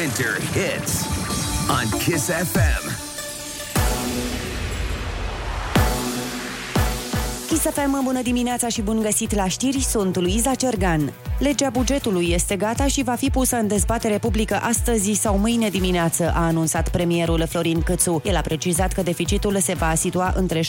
winter hits on Kiss FM. Kiss FM, bună dimineața și bun găsit la știri, sunt Luiza Cergan. Legea bugetului este gata și va fi pusă în dezbatere publică astăzi sau mâine dimineață, a anunțat premierul Florin Câțu. El a precizat că deficitul se va situa între 7-7,1%.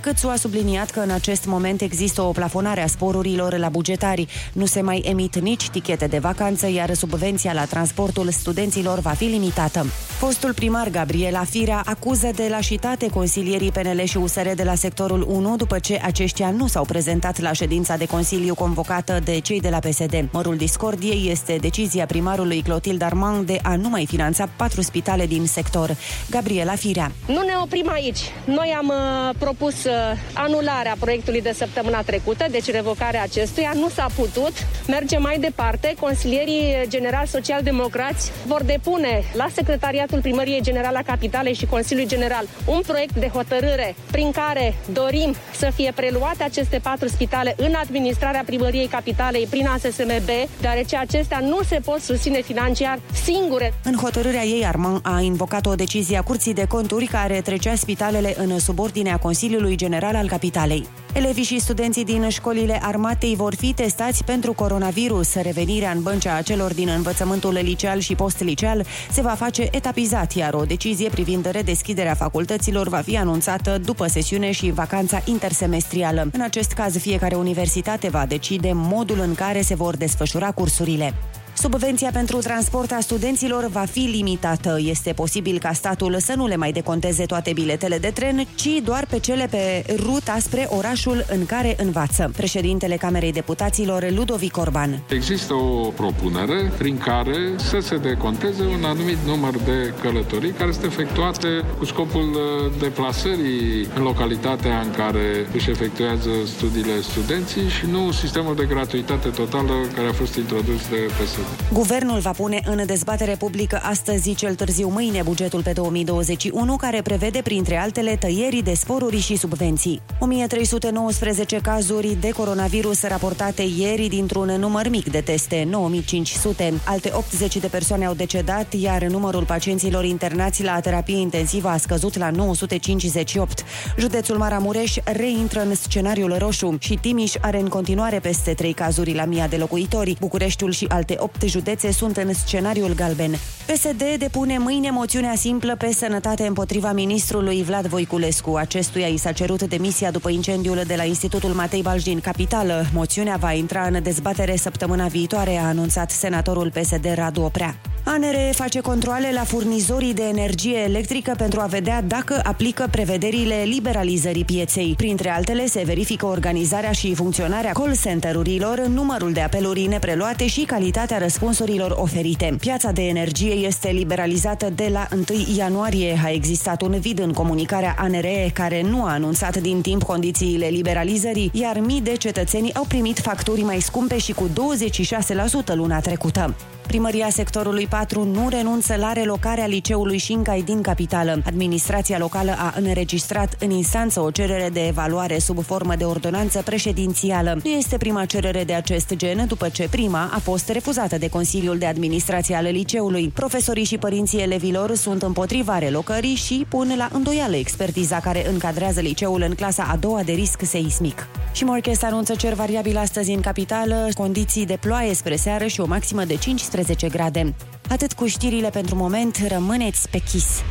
Câțu a subliniat că în acest moment există o plafonare a sporurilor la bugetari. Nu se mai emit nici tichete de vacanță, iar subvenția la transportul studenților va fi limitată. Fostul primar Gabriela Firea acuză de lașitate consilierii PNL și USR de la sectorul 1 după ce aceștia nu s-au prezentat la ședința de Consiliu convocată de cei de la PSD. Mărul discordiei este decizia primarului Clotil Armand de a nu mai finanța patru spitale din sector. Gabriela Firea. Nu ne oprim aici. Noi am uh, propus uh, anularea proiectului de săptămâna trecută, deci revocarea acestuia. Nu s-a putut. Mergem mai departe. Consilierii general social-democrați vor depune la Secretariatul Primăriei Generale a Capitalei și Consiliului General un proiect de hotărâre prin care dorim să fie preluate aceste patru spitale în administrarea primăriei capitalei prin ASSMB, deoarece acestea nu se pot susține financiar singure. În hotărârea ei, Armand a invocat o decizie a Curții de Conturi care trecea spitalele în subordinea Consiliului General al Capitalei. Elevii și studenții din școlile armatei vor fi testați pentru coronavirus. Revenirea în băncea celor din învățământul liceal și post-liceal se va face etapizat, iar o decizie privind redeschiderea facultăților va fi anunțată după sesiune și vacanța intersemestrială. În acest caz, fiecare universitate va decide modul în care se vor desfășura cursurile. Subvenția pentru transport a studenților va fi limitată. Este posibil ca statul să nu le mai deconteze toate biletele de tren, ci doar pe cele pe ruta spre orașul în care învață. Președintele Camerei Deputaților, Ludovic Orban. Există o propunere prin care să se deconteze un anumit număr de călătorii care sunt efectuate cu scopul uh, deplasării în localitatea în care își efectuează studiile studenții și nu sistemul de gratuitate totală care a fost introdus de PSD. Guvernul va pune în dezbatere publică astăzi, cel târziu mâine, bugetul pe 2021, care prevede, printre altele, tăierii de sporuri și subvenții. 1319 cazuri de coronavirus raportate ieri dintr-un număr mic de teste, 9500. Alte 80 de persoane au decedat, iar numărul pacienților internați la terapie intensivă a scăzut la 958. Județul Maramureș reintră în scenariul roșu și Timiș are în continuare peste 3 cazuri la mia de locuitori. Bucureștiul și alte 8 județe sunt în scenariul galben. PSD depune mâine moțiunea simplă pe sănătate împotriva ministrului Vlad Voiculescu. Acestuia i s-a cerut demisia după incendiul de la Institutul Matei Balș din capitală. Moțiunea va intra în dezbatere săptămâna viitoare, a anunțat senatorul PSD Radu Oprea. ANRE face controle la furnizorii de energie electrică pentru a vedea dacă aplică prevederile liberalizării pieței. Printre altele, se verifică organizarea și funcționarea call center-urilor, numărul de apeluri nepreluate și calitatea răspunsurilor oferite. Piața de energie este liberalizată de la 1 ianuarie. A existat un vid în comunicarea ANRE care nu a anunțat din timp condițiile liberalizării, iar mii de cetățeni au primit facturi mai scumpe și cu 26% luna trecută. Primăria sectorului 4 nu renunță la relocarea liceului Șincai din capitală. Administrația locală a înregistrat în instanță o cerere de evaluare sub formă de ordonanță președințială. Nu este prima cerere de acest gen, după ce prima a fost refuzată de Consiliul de Administrație al liceului. Profesorii și părinții elevilor sunt împotriva relocării și pun la îndoială expertiza care încadrează liceul în clasa a doua de risc seismic. Și Morches anunță cer variabil astăzi în capitală, condiții de ploaie spre seară și o maximă de 15 grade. Atât cu știrile pentru moment, rămâneți pe chis.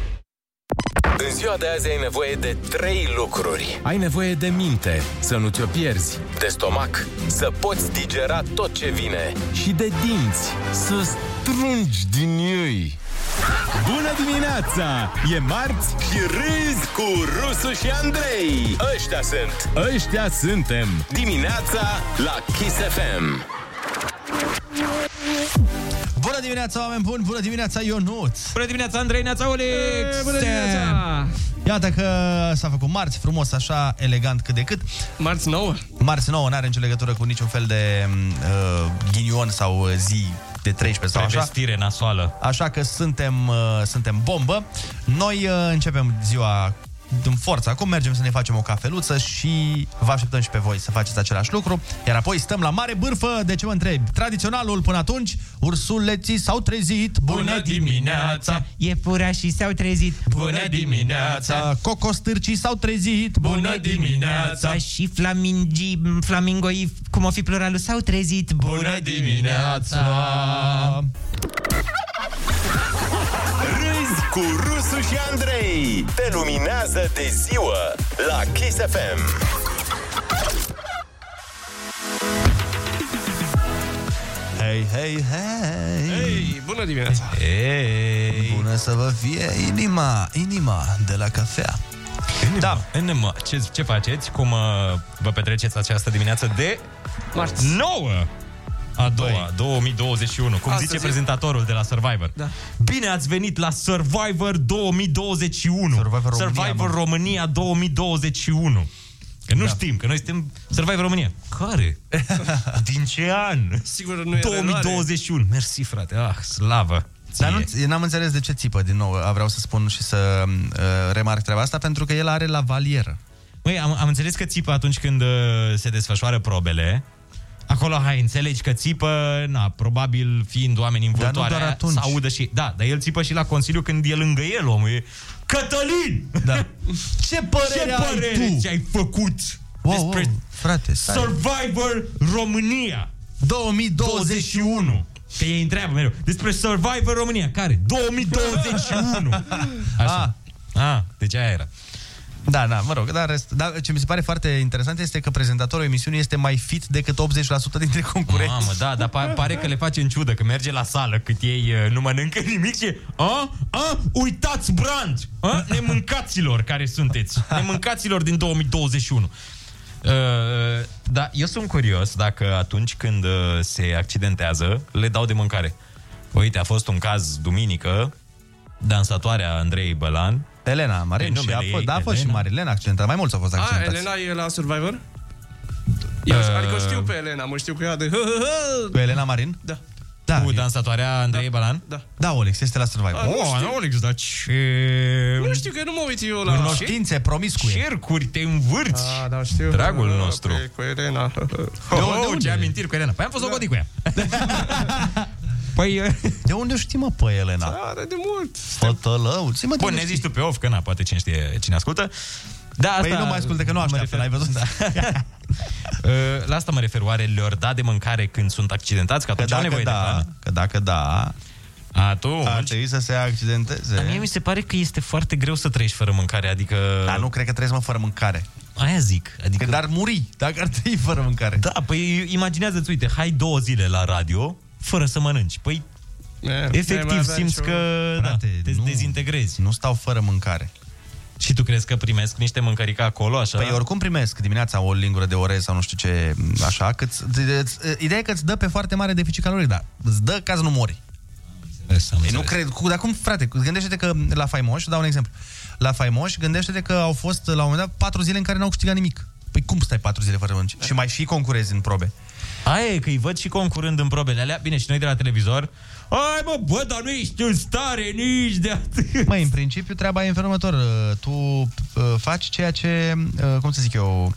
În ziua de azi ai nevoie de trei lucruri. Ai nevoie de minte, să nu ți-o pierzi, De stomac, să poți digera tot ce vine. și de dinți, să strungi din ei. Bună dimineața! E marți Și râzi cu Rusu și Andrei. Ăștia sunt Ăștia suntem! dimineața la Kiss FM. Bună dimineața, oameni buni! Bună dimineața, Ionuț! Bună dimineața, Andrei Neața Olex! Bună dimineața! Iată că s-a făcut marți, frumos, așa, elegant cât de cât. Marți nouă? Marți nouă, n-are nicio legătură cu niciun fel de uh, ghinion sau zi de 13 sau așa. Prevestire nasoală. Așa că suntem, uh, suntem bombă. Noi uh, începem ziua în forță. Acum mergem să ne facem o cafeluță și vă așteptăm și pe voi să faceți același lucru. Iar apoi stăm la mare bârfă. De ce mă întrebi? Tradiționalul până atunci, ursuleții s-au trezit. Bună dimineața! Iepurașii s-au trezit Bună dimineața! Cocostârcii s-au trezit. Bună dimineața! Și flamingii, flamingoi, cum o fi pluralul, s-au trezit Bună dimineața! Râzi cu Rusu și Andrei. Te luminează de ziua la Kiss FM. Hei, hei, hei! Ei, bună dimineața! Hey. Bună să vă fie inima, inima de la cafea. Da, Enema, ce, ce faceți? Cum uh, vă petreceți această dimineață de Marți. 9 a doua, 2021, cum Astăzi zice e- prezentatorul de la Survivor. Da. Bine ați venit la Survivor 2021. Survivor România, Survivor mă. România 2021. Că nu da. știm, că noi suntem Survivor România. Care? Din ce an? Sigur nu e 2021. Mersi, frate. Ah, slavă. Dar nu, ție. n-am înțeles de ce țipă din nou. Vreau să spun și să uh, remarc treaba asta, pentru că el are la valieră. Măi, am, am înțeles că țipă atunci când uh, se desfășoară probele. Acolo, hai, înțelegi că țipă, na, probabil fiind oameni în Dar nu vântoarea, doar atunci. să audă și... Da, dar el țipă și la Consiliu când e lângă el, omul. E, Cătălin! Da. Ce părere, Ce ai părere tu? ți-ai făcut Wow, despre wow, frate, stai. Survivor România 2021. 21? Că ei întreabă mereu despre Survivor România. Care? 2021. Așa. Ah, deci aia era. Da, da, mă rog, dar, rest, dar ce mi se pare foarte interesant este că prezentatorul emisiunii este mai fit decât 80% dintre concurenți. Mamă, da, dar pa- pare că le face în ciudă, că merge la sală cât ei uh, nu mănâncă nimic și... A? A? Uitați brand! A? Nemâncaților care sunteți! Nemâncaților din 2021! Uh, da, eu sunt curios dacă atunci când uh, se accidentează, le dau de mâncare. Uite, a fost un caz duminică, dansatoarea Andrei Bălan, Elena Marin Păi, și a numele fost, ei, da, a fost și Elena. Marilena accidentată. Mai mulți au fost A, accidentați. Elena e la Survivor? Eu, Uh, adică o știu pe Elena, mă știu că ea de... Cu Elena Marin? Da. Da, cu e- dansatoarea Andrei Bălan. Da. da, Olex, este la Survivor. A, nu Oh, știu. Alex, dar ce... Nu știu că nu mă uit eu la... Cunoștințe promiscue. cercuri te învârți. A, da, știu. Dragul A, nostru. Pe, cu Elena. Oh, de oh, unde? ce amintiri cu Elena. Păi am fost da. cu ea. păi, De unde o știi, mă, pe Elena? Are de mult. Fătălău. Zi, mă, de bun, unde ne știi? zici tu pe off, că na, poate cine știe, cine ascultă. Da, asta, Păi nu mai ascultă, că nu mă așteaptă, refer- l-ai văzut? Uh, La asta mă refer, oare le-or da de mâncare când sunt accidentați? Că Că atunci au dacă nevoie de da, hrană. că dacă da, Atunci... ar trebui să se accidenteze. Dar mie mi se pare că este foarte greu să trăiești fără mâncare, adică... Dar nu cred că trebuie să mă fără mâncare. Aia zic. Adică... Că dar muri dacă ar trebui fără mâncare. Da, păi imaginează-ți, uite, hai două zile la radio fără să mănânci. Păi, E, mai efectiv, avea simți nicio- că Frate, da, te nu. dezintegrezi. Nu stau fără mâncare. Și tu crezi că primesc niște mâncărică acolo, așa? Păi oricum primesc dimineața o lingură de orez sau nu știu ce, așa, cât, ideea e că îți dă pe foarte mare deficit caloric, dar îți dă ca să nu mori. Înțeles, am Ei, nu înțeles. cred, cu, dar cum, frate, gândește-te că la Faimoș, dau un exemplu, la Faimoș, gândește-te că au fost la un moment dat patru zile în care n-au câștigat nimic. Păi cum stai patru zile fără mânci? Și mai și concurezi în probe. Aia e că îi văd și concurând în probele alea. Bine, și noi de la televizor. Ai mă, bă, dar nu ești în stare nici de atât. Măi, în principiu, treaba e în felul următor. Uh, Tu uh, faci ceea ce, uh, cum să zic eu,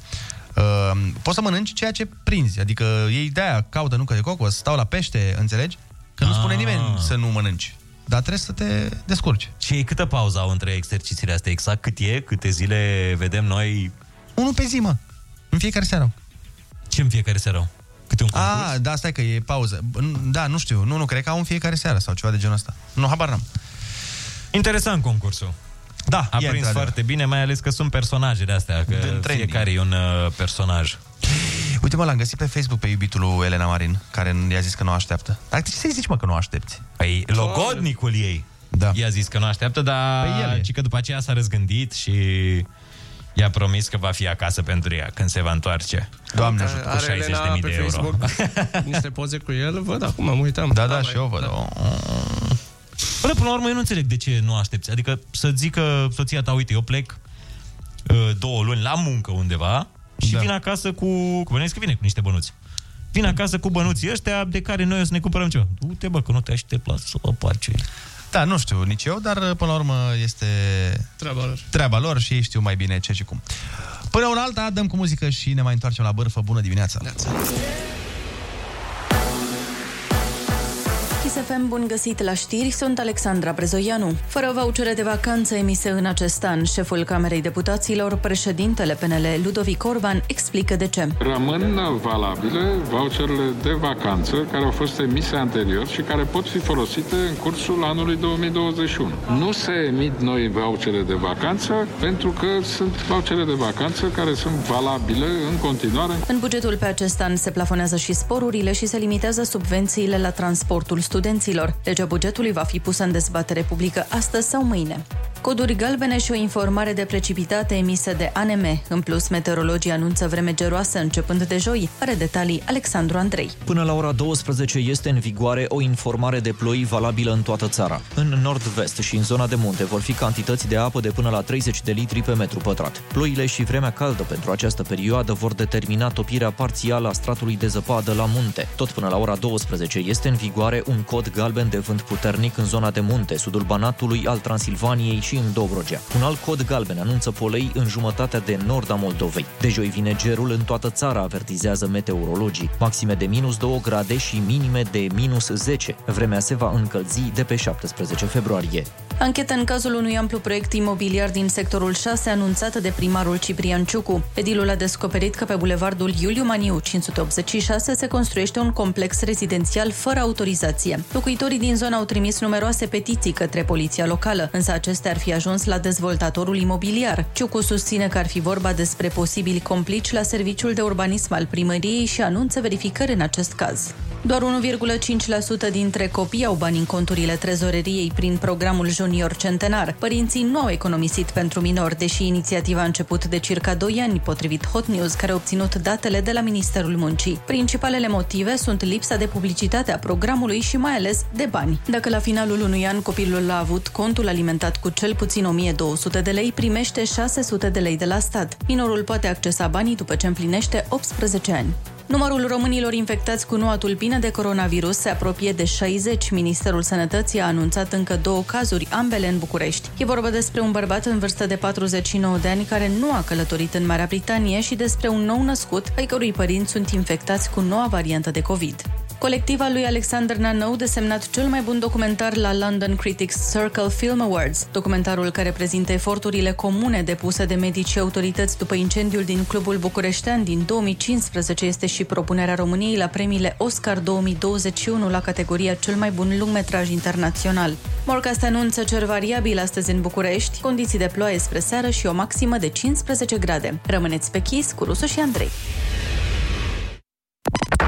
uh, poți să mănânci ceea ce prinzi. Adică ei de-aia caută nucă de cocos, stau la pește, înțelegi? Că nu spune Ah. nimeni să nu mănânci. Dar trebuie să te descurci. Și ei câtă pauză au între exercițiile astea? Exact cât e? Câte zile vedem noi? Unul pe zi, mă. În fiecare seară. Ce în fiecare seară au? Câte un concurs? Ah, da, stai că e pauză. N- Da, nu știu. Nu, nu, cred că au în fiecare seară sau ceva de genul ăsta. Nu, habar n-am. Interesant concursul. Da, A e prins într-adevăr. foarte bine, mai ales că sunt personajele astea, că Din trending. fiecare e un uh, personaj. Uite, mă, l-am găsit pe Facebook pe iubitul lui Elena Marin, care i-a zis că nu așteaptă. Dar ce să-i zici, mă, că nu aștepți? Păi, logodnicul ei Da. i-a zis că nu așteaptă, dar Păi el e. ci că după aceea s-a răzgândit și i-a promis că va fi acasă pentru ea când se va întoarce. Doamne Are- ajută. cu Are 60.000 Elena de pe euro. Facebook niște poze cu el, văd acum, mă uitam. Da, da, băi, și eu văd. Oh. Bă, până la urmă, eu nu înțeleg de ce nu aștepți. Adică să zică soția ta, uite, eu plec uh, două luni la muncă undeva și Da. vin acasă cu... Cu bănuiesc că vine cu niște bănuți. Vin acasă cu bănuții ăștia de care noi o să ne cumpărăm ceva. Du-te, bă, că nu te aștept la sopa ce. Da, nu știu nici eu, dar până la urmă este Treaba lor. treaba lor și ei știu mai bine ce și cum. Până una alta, dăm cu muzică și ne mai întoarcem la bârfă. Bună dimineața! FM, bun găsit la știri, sunt Alexandra Brezoianu. Fără vouchere de vacanță emise în acest an, șeful Camerei Deputaților, președintele PNL Ludovic Orban, explică de ce. Rămân valabile voucherele de vacanță care au fost emise anterior și care pot fi folosite în cursul anului 2021. Nu se emit noi vouchere de vacanță pentru că sunt vouchere de vacanță care sunt valabile în continuare. În bugetul pe acest an se plafonează și sporurile și se limitează subvențiile la transportul studenților. Legea bugetului va fi pusă în dezbatere publică astăzi sau mâine. Coduri galbene și o informare de precipitate emisă de ANM. În plus, meteorologii anunță vreme geroasă începând de joi. Are detalii Alexandru Andrei. Până la ora 12 este în vigoare o informare de ploi valabilă în toată țara. În nord-vest și în zona de munte vor fi cantități de apă de până la 30 de litri pe metru pătrat. Ploile și vremea caldă pentru această perioadă vor determina topirea parțială a stratului de zăpadă la munte. Tot până la ora 12 este în vigoare un cod galben de vânt puternic în zona de munte, sudul Banatului, al Transilvaniei și în Dobrogea. Un alt cod galben anunță polei în jumătatea de nord a Moldovei. De joi vine gerul în toată țara, avertizează meteorologii. Maxime de minus 2 grade și minime de minus 10. Vremea se va încălzi de pe 17 februarie. Anchetă în cazul unui amplu proiect imobiliar din sectorul 6 anunțată de primarul Ciprian Ciucu. Edilul a descoperit că pe bulevardul Iuliu Maniu 586 se construiește un complex rezidențial fără autorizație. Locuitorii din zonă au trimis numeroase petiții către poliția locală, însă acestea ar fi ajuns la dezvoltatorul imobiliar. Ciucu susține că ar fi vorba despre posibili complici la serviciul de urbanism al primăriei și anunță verificări în acest caz. Doar 1,5% dintre copii au bani în conturile trezoreriei prin programul Junior Centenar. Părinții nu au economisit pentru minori, deși inițiativa a început de circa 2 ani, potrivit Hot News, care a obținut datele de la Ministerul Muncii. Principalele motive sunt lipsa de publicitate a programului și mai ales de bani. Dacă la finalul unui an copilul a avut contul alimentat cu cel puțin 1200 de lei, primește 600 de lei de la stat. Minorul poate accesa banii după ce împlinește 18 ani. Numărul românilor infectați cu noua tulpină de coronavirus se apropie de 60. Ministerul Sănătății a anunțat încă două cazuri, ambele în București. E vorba despre un bărbat în vârstă de 49 de ani care nu a călătorit în Marea Britanie și despre un nou născut, ai cărui părinți sunt infectați cu noua variantă de COVID. Colectiva lui Alexander Nanou desemnat cel mai bun documentar la London Critics Circle Film Awards, documentarul care prezintă eforturile comune depuse de medici și autorități după incendiul din Clubul Bucureștean din 2015 este și propunerea României la premiile Oscar 2021 la categoria cel mai bun lungmetraj internațional. Morcast anunță cer variabil astăzi în București, condiții de ploaie spre seară și o maximă de 15 grade. Rămâneți pe chis cu Rusu și Andrei.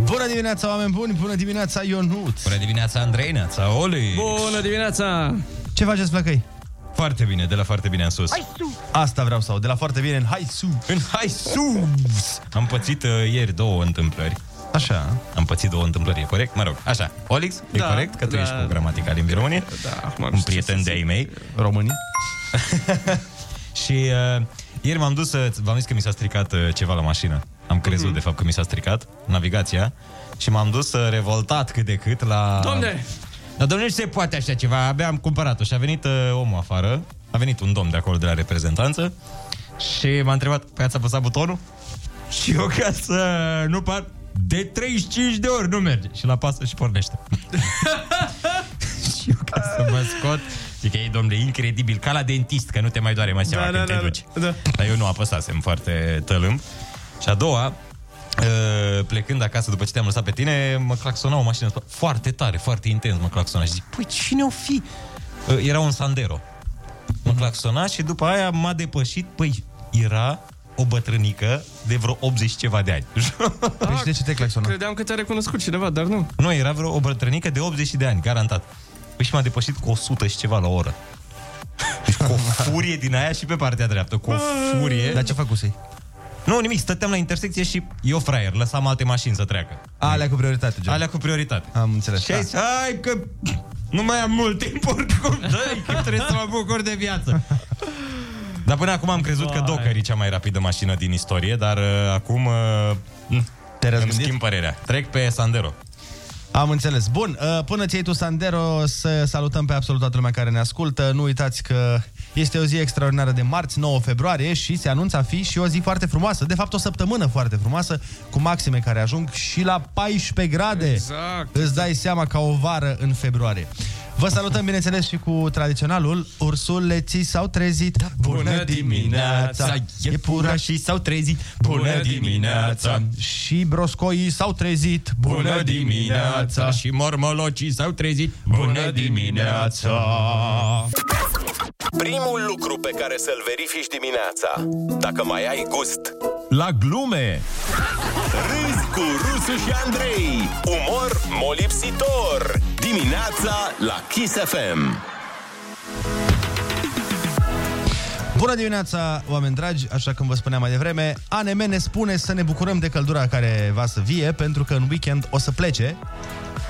Bună dimineața, oameni buni! Bună dimineața, Ionut! Bună dimineața, Andrei, neața, Oli! Bună dimineața! Ce faceți, flăcăi? Foarte bine, de la foarte bine în sus. Hai su! Asta vreau să aud, de la foarte bine în hai su! În hai sus! Am pățit uh, ieri două întâmplări. Așa. Am pățit două întâmplări, e corect? Mă rog, așa. Olix, e Da, corect? Că tu da. ești cu gramatica limbii române? Da, acum am Un știut prieten să de zic. ai mei. Românii? Și uh, ieri m-am dus să... V-am zis că mi s-a stricat uh, ceva la mașină. Am crezut, Mhm. de fapt, că mi s-a stricat navigația. Și m-am dus uh, revoltat cât de cât la... Domne! Dar domnule, nu se poate așa ceva. Abia am cumpărat-o și a venit uh, omul afară. A venit un domn de acolo, de la reprezentanță. Și m-a întrebat, păi ați apăsat butonul? Și eu ca să nu par... De 35 de ori nu merge. Și la pasă și pornește. și eu ca să mă scot Zic, ei, domnule, incredibil, ca la dentist, că nu te mai doare mai seama Da, când da, te da, duci. da. Dar eu nu apăsasem foarte tălâmb. Și a doua, uh, plecând acasă după ce te-am lăsat pe tine, mă claxona o mașină foarte tare, foarte intens mă claxona și zic, păi cine o fi? Uh, Era un Sandero. Mă claxona și după aia m-a depășit, păi era o bătrânică de vreo 80 și ceva de ani. Păi și de ce te claxona? Credeam că te-a recunoscut cineva, dar nu. nu, era vreo o bătrânică de 80 de ani, garantat. Păi și m-a depășit cu 100 și ceva la oră. Deci cu o furie din aia și pe partea dreaptă, cu o furie. Dar ce făcuse Nu, nimic, stăteam la intersecție și eu fraier, lăsam alte mașini să treacă. Alea cu prioritate, gen. Alea cu prioritate. Am înțeles. Și ai zis, hai că nu mai am mult timp oricum, dă că trebuie să mă bucur de viață. Dar până acum am crezut că Docker e cea mai rapidă mașină din istorie, dar uh, acum uh, Te-ai îmi răzgândit? schimb părerea. Trec pe Sandero. Am înțeles. Bun, uh, până ți tu Sandero, să salutăm pe absolut toată lumea care ne ascultă. Nu uitați că este o zi extraordinară de marți, 9 februarie și se anunță a fi și o zi foarte frumoasă. De fapt, o săptămână foarte frumoasă, cu maxime care ajung și la 14 grade. Exact. Îți dai seama ca o vară în februarie. Vă salutăm, bineînțeles, și cu tradiționalul Ursuleții s-au trezit. Bună dimineața. Iepurașii s-au trezit. Bună dimineața. Și broscoii s-au trezit. Bună dimineața. Și mormolocii s-au trezit. Bună dimineața. Primul lucru pe care să-l verifici dimineața, dacă mai ai gust. La glume! Râzi cu Rusu și Andrei. Umor molipsitor. Dimineața la Kiss FM. Bună dimineața, oameni dragi! Așa cum vă spuneam mai devreme, ANM ne spune să ne bucurăm de căldura care va să vie, pentru că în weekend o să plece.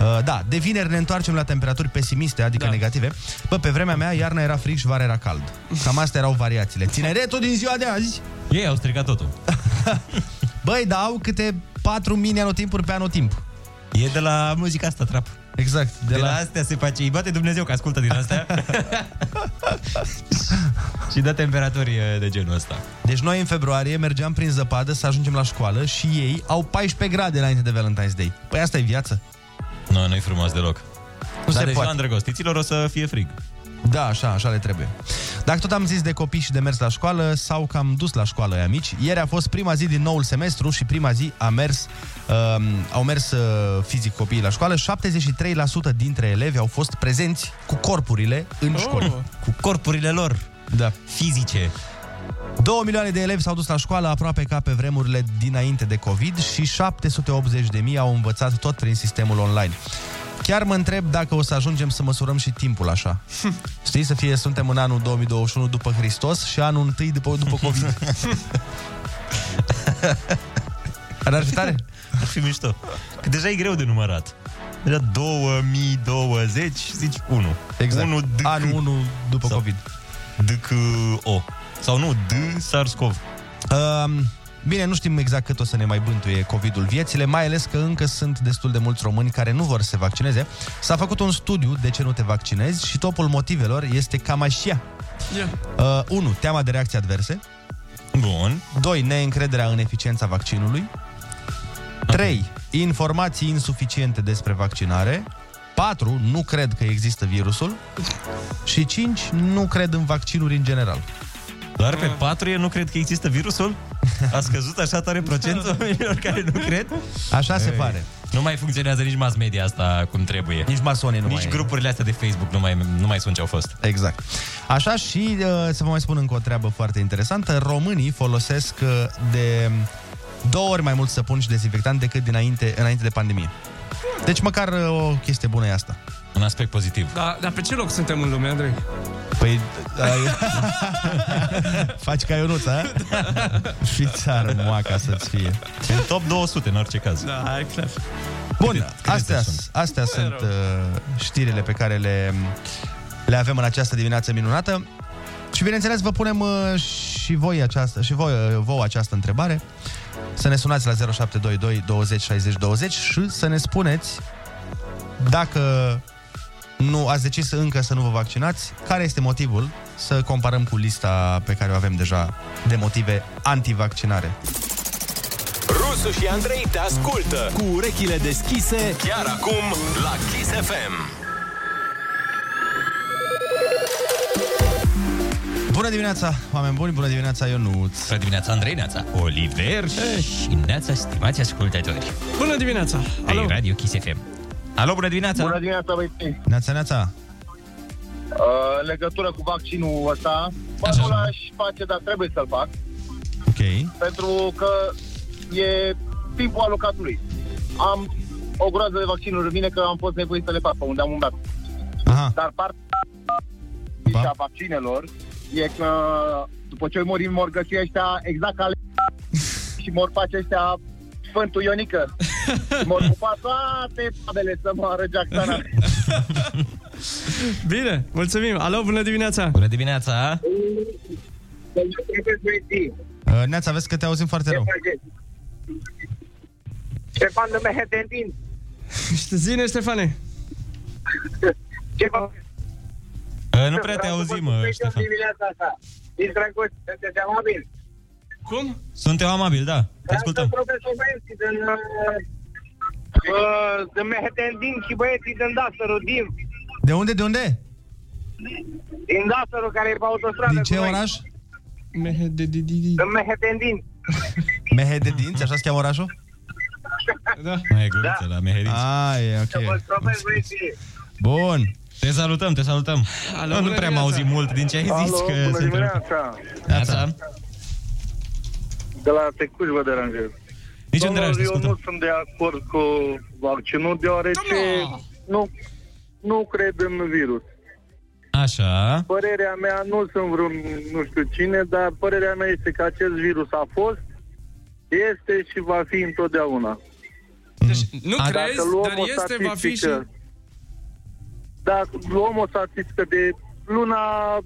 Uh, da, de vineri ne întoarcem la temperaturi pesimiste, adică da. negative. Bă, pe vremea mea, iarna era frig și vara era cald. Cam astea erau variațiile. Tineretul din ziua de azi! Ei au stricat totul. Băi, dau câte patru mini anotimpuri pe anotimp. E de la muzica asta, trap. Exact. De, de la... la astea se face, îi bate Dumnezeu că ascultă din astea Și dă temperaturi uh, de genul ăsta Deci noi în februarie mergeam prin zăpadă să ajungem la școală și ei au 14 grade înainte de Valentine's Day. Păi asta e viață. Nu, nu-i frumos deloc Nu Dar se de poate. ziua îndrăgostiților o să fie frig Da, așa, așa le trebuie. Dacă tot am zis de copii și de mers la școală sau că am dus la școală ea mici, ieri a fost prima zi din noul semestru și prima zi a mers, uh, au mers uh, fizic copiii la școală. 73% dintre elevi au fost prezenți cu corpurile în Oh. școli. Cu corpurile lor Da. fizice 2 milioane de elevi s-au dus la școală aproape ca pe vremurile dinainte de COVID și 780 de mii au învățat tot prin sistemul online. Chiar mă întreb dacă o să ajungem să măsurăm și timpul așa. Știi, să fie, suntem în anul 2021 după Hristos și anul întâi după, după COVID. Ar fi tare? Ar fi mișto Că deja e greu de numărat Deja 2020, zici 1 Exact. 1 D Anul 1 după Sau- COVID. DCO Sau nu, D SARS-CoV Um, bine, nu știm exact cât o să ne mai bântuie COVID-ul viețile, mai ales că încă sunt destul de mulți români care nu vor să se vaccineze. S-a făcut un studiu de ce nu te vaccinezi și topul motivelor este cam așa. Yeah. Uh, 1. Teama de reacții adverse. Bun 2. Neîncrederea în eficiența vaccinului. 3. Informații insuficiente despre vaccinare. 4. Nu cred că există virusul. Și 5. Nu cred în vaccinuri în general. Doar pe 4 nu cred că există virusul? A scăzut așa tare procentul oamenilor care nu cred? Așa se Ei, pare. Nu mai funcționează nici mass media asta cum trebuie. Nici masonii nu Nici mai... grupurile astea de Facebook nu mai, nu mai sunt ce au fost. Exact. Așa și uh, să vă mai spun încă o treabă foarte interesantă. Românii folosesc uh, de două ori mai mult săpun și dezinfectant decât dinainte, înainte de pandemie. Deci măcar uh, o chestie bună e asta. Un aspect pozitiv. Da, dar pe ce loc suntem în lume, Andrei? Păi... Faci ca Ionuț, a? Și țară moaca să-ți fie. În top 200 în orice caz. Da, e clar. Bun, Câte- câte astea, sunt? astea sunt uh, știrile pe care le, le avem în această dimineață minunată. Și bineînțeles vă punem uh, și voi această, și voi, uh, vouă această întrebare. Să ne sunați la 0722 20 60 20 și să ne spuneți dacă nu ați decis încă să nu vă vaccinați, care este motivul să comparăm cu lista pe care o avem deja de motive antivaccinare. Rusu și Andrei te ascultă cu urechile deschise chiar acum la Kiss FM. Bună dimineața, oameni buni, bună dimineața, Ionuț. Bună dimineața, Andrei, neața, Oliver și neața, stimați ascultători. Bună dimineața! Alo. Ai Radio Kiss FM. Alo, bună dimineața! Bună dimineața, băieți. Neața, neața. Uh, în legătură cu vaccinul ăsta, bă, nu l-aș face, dar trebuie să-l fac, Ok. pentru că e timpul alocat lui. Am o groază de vaccinuri în mine că am fost nevoit să le fac pe unde am umblat. Aha. Dar partea Opa. și a vaccinelor e că după ce mori, mor găsi ăștia exact ca le- și mor face ăștia Sfântul Ionică. Și mor cu toate tabele să moară Jacksona. Bine, mulțumim. Alo, bună dimineața. Bună dimineața. Uh, Neața, vezi că te auzim foarte rău. Ștefan de Mehetendin. Zine, Ștefane. Ce fac? Uh, nu prea te auzim, uh, Ștefan. dimineața asta. Din drăguț, sunteți amabil. Cum? Suntem amabili, da. Te ascultăm. profesor băieții din... Uh, din Mehetendin și băieții din Dasăru, din... De unde, de unde? Din Dasăru, care e pe autostradă Din cu ce noi. oraș? Din Mehetendin. Mehededinți, așa se cheamă orașul? Da. Mai e glumiță la Meheriți. Ah, e ok. Profesor băieții. Bun. Te salutăm, te salutăm. Alo, nu, nu bună prea am dimineața. auzit mult din ce ai zis. Alo, că bună se întrerupe. dimineața. Neața. De la Tecuș vă deranjez. Nici nu Domnul, deranj, te eu ascultăm. nu sunt de acord cu vaccinul, deoarece nu, nu cred în virus. Așa. Părerea mea, nu sunt vreun nu știu cine, dar părerea mea este că acest virus a fost, este și va fi întotdeauna. Deci, nu Dacă crezi, luăm dar o este, va fi și... statistică- Dacă luăm o statistică de luna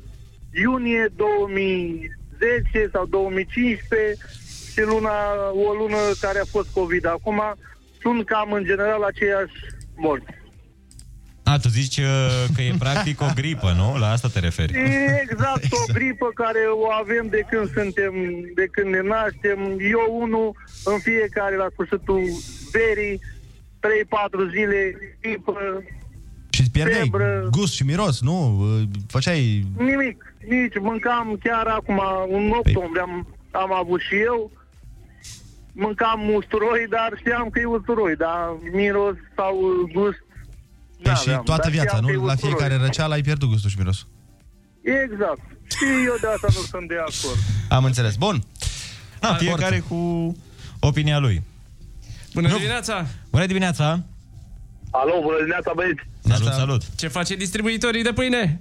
iunie 2010 sau 2015 și luna, o lună care a fost COVID. Acum sunt cam în general aceiași morți. A, tu zici uh, că e practic o gripă, nu? La asta te referi. E exact o gripă care o avem de când suntem, de când ne naștem. Eu unul în fiecare la sfârșitul verii, 3-4 zile, gripă, Și îți pierdeai Febră. gust și miros, nu? Uh, Făceai... Nimic, nici mâncam chiar acum, în octombrie am, am avut și eu. Mâncam usturoi, dar știam că e usturoi, dar miros sau gust Păi și n-aveam, toată dar viața, știam că e nu? La usturoi. fiecare răceală ai pierdut gustul și miros. Exact. Și eu de asta nu sunt de acord. Am înțeles. Bun. Da, fiecare cu opinia lui. Bună dimineața! Bună dimineața! Alo, bună dimineața, băieți! Salut, salut! Ce face distribuitorii de pâine?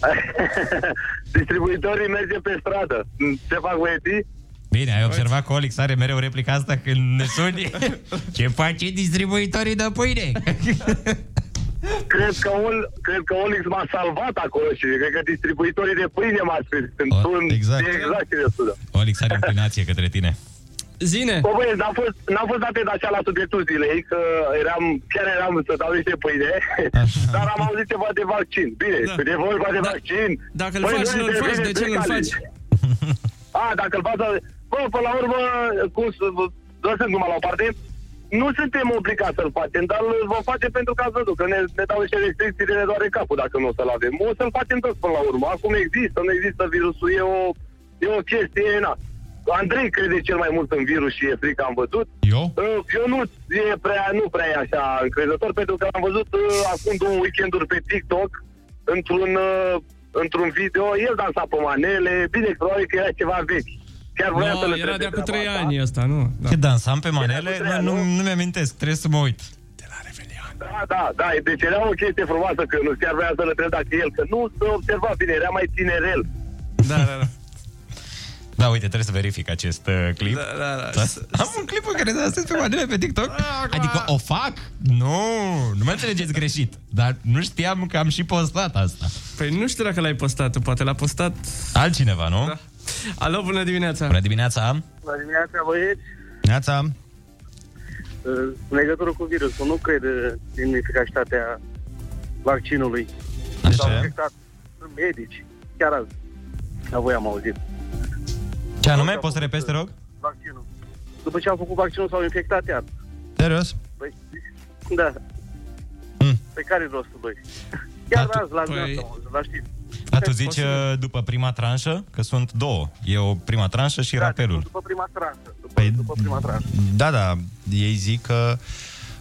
Distribuitorii merge pe stradă. Ce fac băieții? Bine, ai observat că Olix are mereu replica asta când ne suni? Ce face distribuitorii de pâine? Cred că, Ol, cred că Olix m-a salvat acolo și cred că distribuitorii de pâine m-a spus. Sunt un, exact. exact ce spune. Olix are inclinație către tine. Zine! Bă, băieți, n-am fost, n-am fost atent așa la subiectul zilei, că eram, chiar eram să dau niște pâine, dar am auzit ceva de vaccin. Bine, Da. da. de vorba de vaccin. Dacă îl Băi, faci, noi nu-l intervine faci, de ce nu-l plecali. faci? A, dacă îl faci, bă, până la urmă, cum să, lăsând numai la o parte, nu suntem obligați să-l facem, dar îl vom face pentru că ați văzut, că ne, ne dau niște restricții de ne doare capul dacă nu o să-l avem. O să-l facem toți până la urmă. Acum există, nu există virusul, e o, e o chestie, na. Andrei crede cel mai mult în virus și e frică, am văzut. Eu? Uh, Eu nu e prea, nu prea e așa încrezător, pentru că am văzut uh, acum două weekenduri pe TikTok, într-un, uh, într-un video, el dansa pe manele, bine, probabil că era ceva vechi. Chiar voiam să No, le era de trece acum treaba 3 asta. ani ăsta, nu? Da. Că dansam pe manele? Nu, nu, nu mi-amintesc, trebuie să mă uit. Da, da, da, deci era o chestie frumoasă că nu chiar voiam să le întreb dacă el, că nu se observa bine, era mai tinerel. Da, da, da. Da, uite, trebuie să verific acest uh, clip. Da, da, da. Am un clip în care dansez pe manele pe TikTok. Adică o fac? Nu, nu mă înțelegeți greșit. Dar nu știam că am și postat asta. Păi nu știu dacă l-ai postat, tu poate l-a postat... Altcineva, nu? Da. Alo, bună dimineața! Bună dimineața! Bună dimineața, băieți. Neața. În legătură cu virusul, nu cred în eficacitatea vaccinului. De S-au ce? infectat medici, chiar azi. La voi am auzit. Ce anume? Poți să repezi, te rog? Vaccinul. După ce au făcut vaccinul, s-au infectat iar. Serios? Păi, da. Mm. Pe care rostul lui? Chiar Da, tu- azi, la păi- păi... la știri. Da, tu zici uh, după prima tranșă? Că sunt două. E o prima tranșă și Da, rapelul. După prima tranșă. După, Păi, după prima tranșă. Da, da. Ei zic că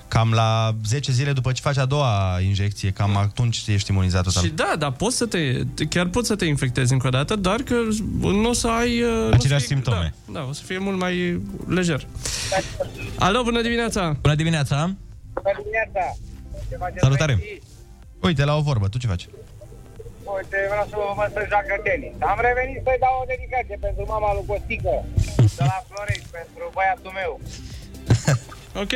cam la 10 zile după ce faci a doua injecție, cam atunci ești imunizat total. Și da, dar poți să te, chiar poți să te infectezi încă o dată, dar că nu o să ai... uh, nu o să Aceleași fie- simptome. Da, da, o să fie mult mai lejer. Alo, bună dimineața! Bună dimineața! Bună dimineața! Ce faceți, Salutare! băieții? Uite, la o vorbă, tu ce faci? Uite, vreau să vă văd să joacă tenis. Am revenit să-i dau o dedicație pentru mama lui Costică, de la Florești, pentru băiatul meu. Ok.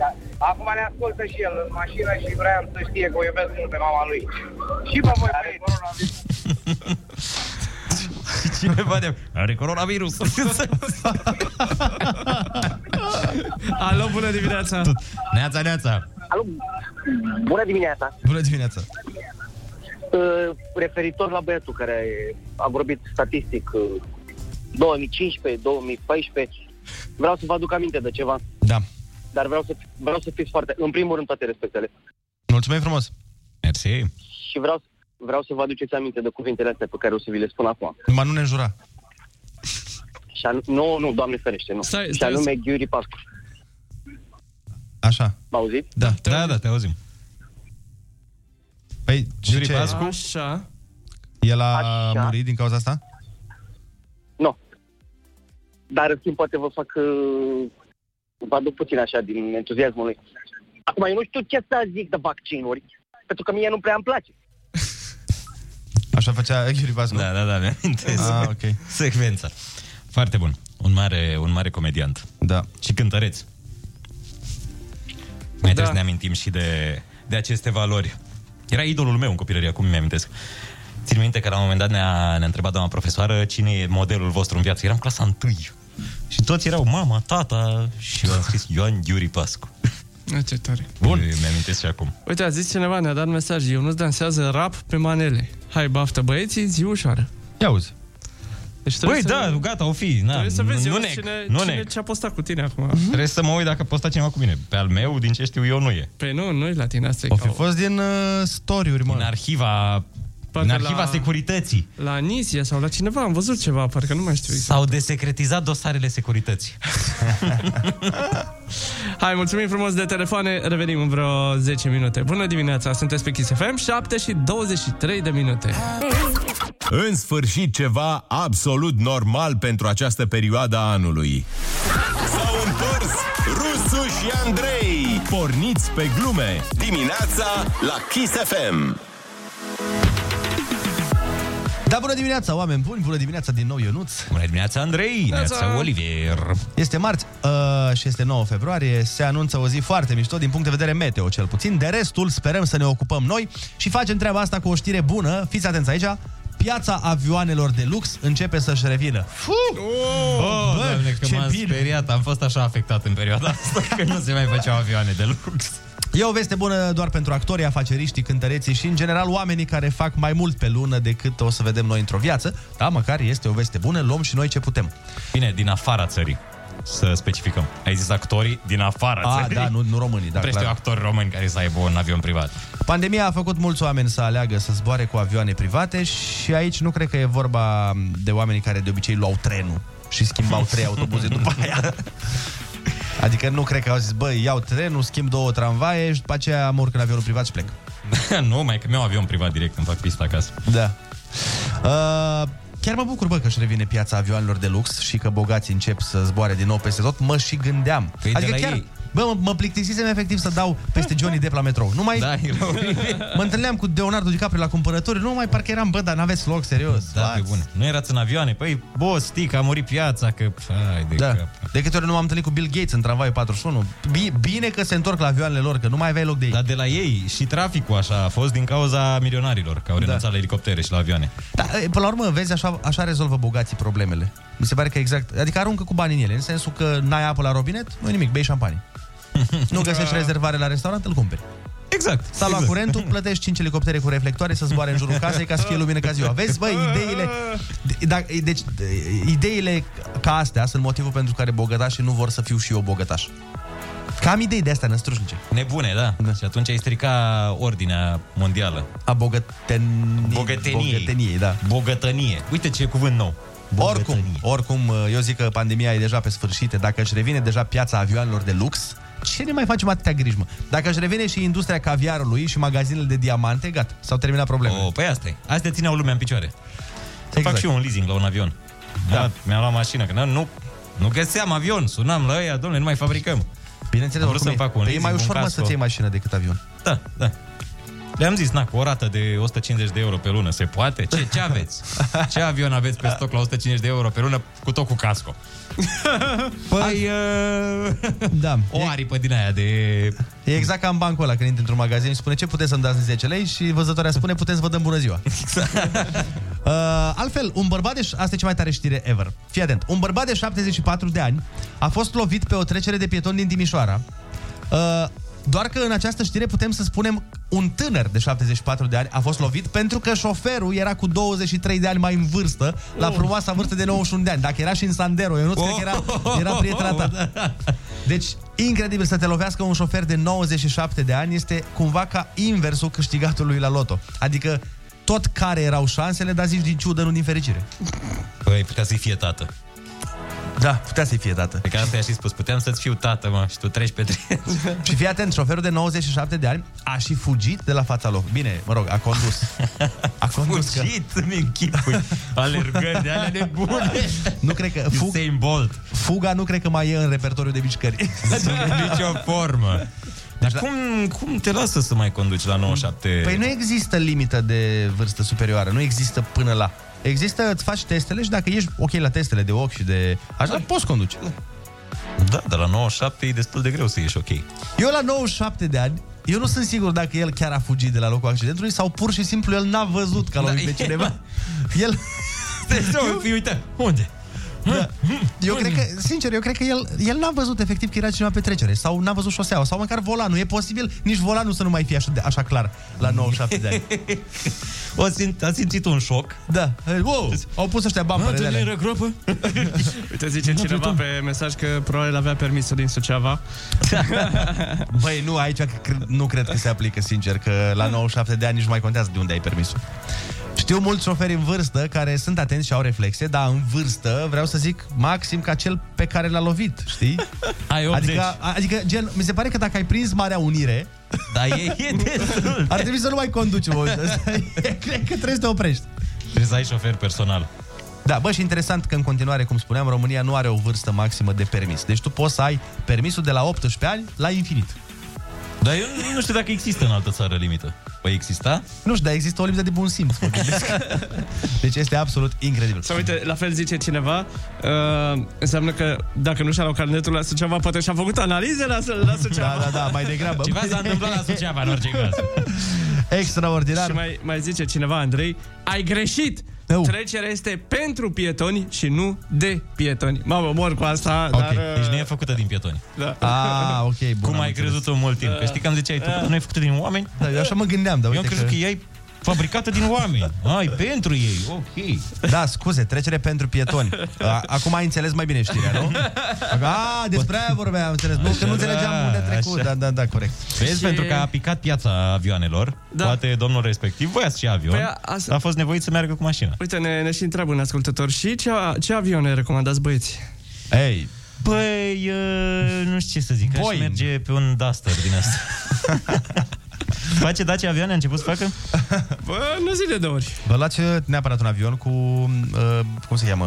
Da. Acum ne ascultă și el în mașină și vreau să știe că o iubesc mult pe mama lui. Și pe voi, băieți. Cineva de... Are coronavirus. Alo, bună dimineața! Neața, neața! Alo, bună dimineața! Bună dimineața! Uh, referitor la băiatul care a vorbit statistic uh, 2015, 2014, vreau să vă aduc aminte de ceva. Da. Dar vreau să, vreau să fiți foarte... În primul rând, toate respectele. Mulțumim frumos! Mersi! Și vreau, vreau să vă aduceți aminte de cuvintele astea pe care o să vi le spun acum. Numai nu ne înjura. Și anu- nu, nu, Doamne ferește, nu. Stai, și stai, anume Ghiuri Pascu. Așa. M auzit? Da. Da, da, te auzim. Păi, și Yuri ce? Pascu? Așa. El a Așa. murit din cauza asta? Nu. Dar, în schimb, poate vă fac... Uh, vă aduc puțin așa din entuziasmul lui. Acum, eu nu știu ce să zic de vaccinuri, pentru că mie nu prea îmi place. Așa făcea Yuri Pascu? Da, da, da, mi amintesc. Ah, ok. Secvența. Foarte bun. Un mare, un mare comediant. Da. Și cântăreț. Mai trebuie să ne amintim și de, de aceste valori. Era idolul meu în copilărie, acum mi amintesc. Țin minte că la un moment dat ne-a, ne-a întrebat doamna profesoară cine e modelul vostru în viață. Eram clasa întâi. Și toți erau mama, tata și eu am scris Ioan Ghiuri Pascu. Ce tare. Bun. Mi-amintesc și acum. Uite, a zis cineva, ne-a dat mesaj, eu nu dansează rap pe manele. Hai, baftă băieții, zi ușoară. Ia uzi. Deci Băi, trebuie da, să... gata, o fi. Na, Trebuie să vezi nu eu neg, cine, nu cine neg. ce-a postat cu tine acum. Trebuie să mă uit dacă a postat cineva cu mine. Pe al meu, din ce știu eu, nu e. Păi nu, nu e la tine, asta e O ca fi fost din uh, story-uri, mă. În arhiva, Poate în arhiva la- securității. La Nisia sau la cineva, am văzut ceva, parcă nu mai știu exact. S-au desecretizat dosarele securității. Hai, mulțumim frumos de telefoane, revenim în vreo 10 minute. Bună dimineața, sunteți pe Kiss FM, 7 și 23 de minute. În sfârșit ceva absolut normal pentru această perioadă a anului. S-au întors Rusu și Andrei, porniți pe glume, dimineața la Kiss FM. Da, bună dimineața, oameni buni, bună dimineața din nou, Ionuț. Bună dimineața, Andrei, neața, Olivier. Este marți uh, și este 9 februarie, se anunță o zi foarte mișto din punct de vedere meteo cel puțin. De restul sperăm să ne ocupăm noi și facem treaba asta cu o știre bună. Fiți atenți aici, piața avioanelor de lux începe să-și revină. Fuh! Oh, Bă, doamne, că ce m-am bine. speriat. Am fost așa afectat în perioada asta că nu se mai făceau avioane de lux. E o veste bună doar pentru actorii, afaceriștii, cântăreții și, în general, oamenii care fac mai mult pe lună decât o să vedem noi într-o viață. Da, măcar este o veste bună, luăm și noi ce putem. Bine, din afara țării. Să specificăm. Ai zis actorii din afara A, țării. da, nu, nu românii, da, Nu prea știu clar. actori români care să aibă un avion privat. Pandemia a făcut mulți oameni să aleagă să zboare cu avioane private și aici nu cred că e vorba de oamenii care de obicei luau trenul și schimbau trei autobuze după aia. Adică nu cred că au zis, băi, iau trenul, schimb două tramvaie și după aceea mă urc în avionul privat și plec. nu, mai că mi-au avion privat direct, îmi fac pista acasă. Da. Uh, chiar mă bucur, bă, că își revine piața avioanelor de lux și că bogații încep să zboare din nou peste tot. Mă și gândeam. Păi de adică la chiar, ei. Bă, mă, mă plictisisem efectiv să dau peste Johnny Depp la metrou. Nu mai... Da, era oribil. Mă întâlneam cu Leonardo DiCaprio la cumpărături, nu mai parcă eram, bă, dar n-aveți loc, serios. Da, Luați. pe bune. Nu erați în avioane? Păi, boss, stic, a murit piața, că... Hai de Da. cap. De câte ori nu m-am întâlnit cu Bill Gates în tramvaiul 41. Bi- Bine că se întorc la avioanele lor, că nu mai aveai loc de ei. Dar de la ei și traficul așa a fost din cauza milionarilor, că au renunțat la elicoptere și la avioane. Da, e, până la urmă, vezi, așa, așa rezolvă bogații problemele. Mi se pare că exact, adică aruncă cu bani în ele, în sensul că n-ai apă la robinet, nu nimic, bei șampanie. Nu găsești rezervare la restaurant, îl cumperi. Exact. S-a luat exact. curentul, plătești 5 elicoptere cu reflectoare să zboare în jurul casei ca să fie lumină ca ziua. Vezi, băi, ideile... de- Da, deci, de- ideile ca astea sunt motivul pentru care bogătașii nu vor să fiu și eu bogătaș. Că am idei de astea năstrușnice. Nebune, da. da. Și atunci ai strica ordinea mondială. A bogătenie. Bogăteniei. Bogăteniei, da. Bogătănie. Uite ce cuvânt nou. Oricum, oricum, eu zic că pandemia e deja pe sfârșit. Dacă își revine deja piața avioanelor de lux, ce ne mai facem atâtea griji, mă? Dacă își revine și industria caviarului și magazinele de diamante, gata, s-au terminat problemele. Oh, păi asta e. Astea țineau lumea în picioare. Să Exact. fac și eu un leasing la un avion. Da. Mi-am luat mașină, că nu, nu găseam avion. Sunam la ăia, domnule, nu mai fabricăm. Bineînțeles, Am vrut oricum să-mi fac un Păi e mai leasing, ușor, un mă, casco. să-ți iei mașină decât avion. Da, da. Le-am zis, na, cu o rată de 150 de euro pe lună, se poate? Ce, ce aveți? Ce avion aveți pe stoc la 150 de euro pe lună, cu tot cu casco? Păi, uh, da. o aripă din aia de... E exact ca în bancul ăla, când intri într-un magazin și spune ce puteți să-mi dați 10 lei și văzătoarea spune puteți să vă dăm bună ziua. uh, altfel, un bărbat de... Asta e cea mai tare știre ever. Fii atent. Un bărbat de 74 de ani a fost lovit pe o trecere de pietoni din Timișoara. Uh, doar că în această știre putem să spunem un tânăr de 74 de ani a fost lovit pentru că șoferul era cu 23 de ani mai în vârstă, la frumoasa vârstă de 91 de ani. Dacă era și în Sandero, eu nu cred că era, era prietena ta. Deci, incredibil să te lovească un șofer de 97 de ani este cumva ca inversul câștigatului la loto. Adică tot care erau șansele, dar zici din ciudă, nu din fericire. Păi, putea să-i fie tată. Da, putea să-i fie tată. Pe care asta i-a și spus, puteam să-ți fiu tată, mă, și tu treci pe treci. Și fii atent, șoferul de 97 de ani a și fugit de la fața locului. Bine, mă rog, a condus. A condus Fugit, îmi închipui. Alergări de alea nebune. Nu cred că... Fug... Usain Bolt. Fuga nu cred că mai e în repertoriu de mișcări. Sub nicio formă. Dar cum, cum te lasă să mai conduci la 97? Păi nu există limită de vârstă superioară, nu există până la. Există, îți faci testele și dacă ești ok la testele de ochi și de... Așa, poți conduce. Da, dar la 97 e destul de greu să ieși ok. Eu la 97 de ani, eu nu sunt sigur dacă el chiar a fugit de la locul accidentului sau pur și simplu el n-a văzut că l-a lovit pe cineva. El... eu... Uite, unde? Da. Eu cred că, sincer, eu cred că el, el n-a văzut efectiv că era cineva pe trecere sau n-a văzut șoseaua sau măcar volanul. E posibil nici volanul să nu mai fie așa, de, așa clar la 97 de ani. O simt, a simțit un șoc. Da. Wow, au pus ăștia bampere de alea. gropă? Uite, zice cineva pe mesaj că probabil avea permisul din Suceava. Băi, nu, aici cre- nu cred că se aplică, sincer, că la 97 de ani nici nu mai contează de unde ai permisul. Știu mulți șoferi în vârstă care sunt atenți și au reflexe, dar în vârstă vreau să zic maxim ca cel pe care l-a lovit, știi? Ai 80. Adică, adică gen, mi se pare că dacă ai prins Marea Unire, Da, e, e destul. ar trebui să nu mai conduci în momentul ăsta. Cred că trebuie să te oprești. Trebuie să ai șofer personal. Da, bă, și interesant că în continuare, cum spuneam, România nu are o vârstă maximă de permis. Deci tu poți să ai permisul de la 18 ani la infinit. Dar eu nu știu dacă există în altă țară limită. Păi exista? Nu știu, dar există o limită de bun simț. mă gândesc. deci este absolut incredibil. Sau uite, la fel zice cineva, uh, înseamnă că dacă nu și-a luat carnetul la Suceava, poate și-a făcut analize la, la Suceava. Da, da, da, mai degrabă. Ceva s-a întâmplat la Suceava, în orice caz. Extraordinar. Și mai, mai zice cineva, Andrei, ai greșit! Eu. Trecerea este pentru pietoni și nu de pietoni. Mamă, mor cu asta, Ok, dar... deci nu e făcută din pietoni. Da. Ah, ok, bun. Cum am ai înțeles. crezut tu mult timp? Că știi că am ziceai, tu nu e făcută din oameni? Da, eu așa mă gândeam, dar Eu uite am crezut că... că ei fabricată din oameni. Ai, pentru ei, ok. Da, scuze, trecere pentru pietoni. A, Acum ai înțeles mai bine știrea, nu? A, despre aia vorbeam, am înțeles. Nu, că nu înțelegeam unde a trecut. așa. Da, da, da, corect. Vezi, Și- pentru că a picat piața avioanelor, Da. poate domnul respectiv voia să și avion, Păi, a- a fost nevoit să meargă cu mașina. Uite, ne, ne și întreabă un ascultător. Și ce, ce avioane recomandați, băieți? Ei, Păi, uh, nu știu ce să zic, aș Boeing. merge pe un Duster din asta. Face Dacia avioane, a început să facă? Bă, nu zi de două ori. vă luați neapărat un avion cu, uh, cum se cheamă,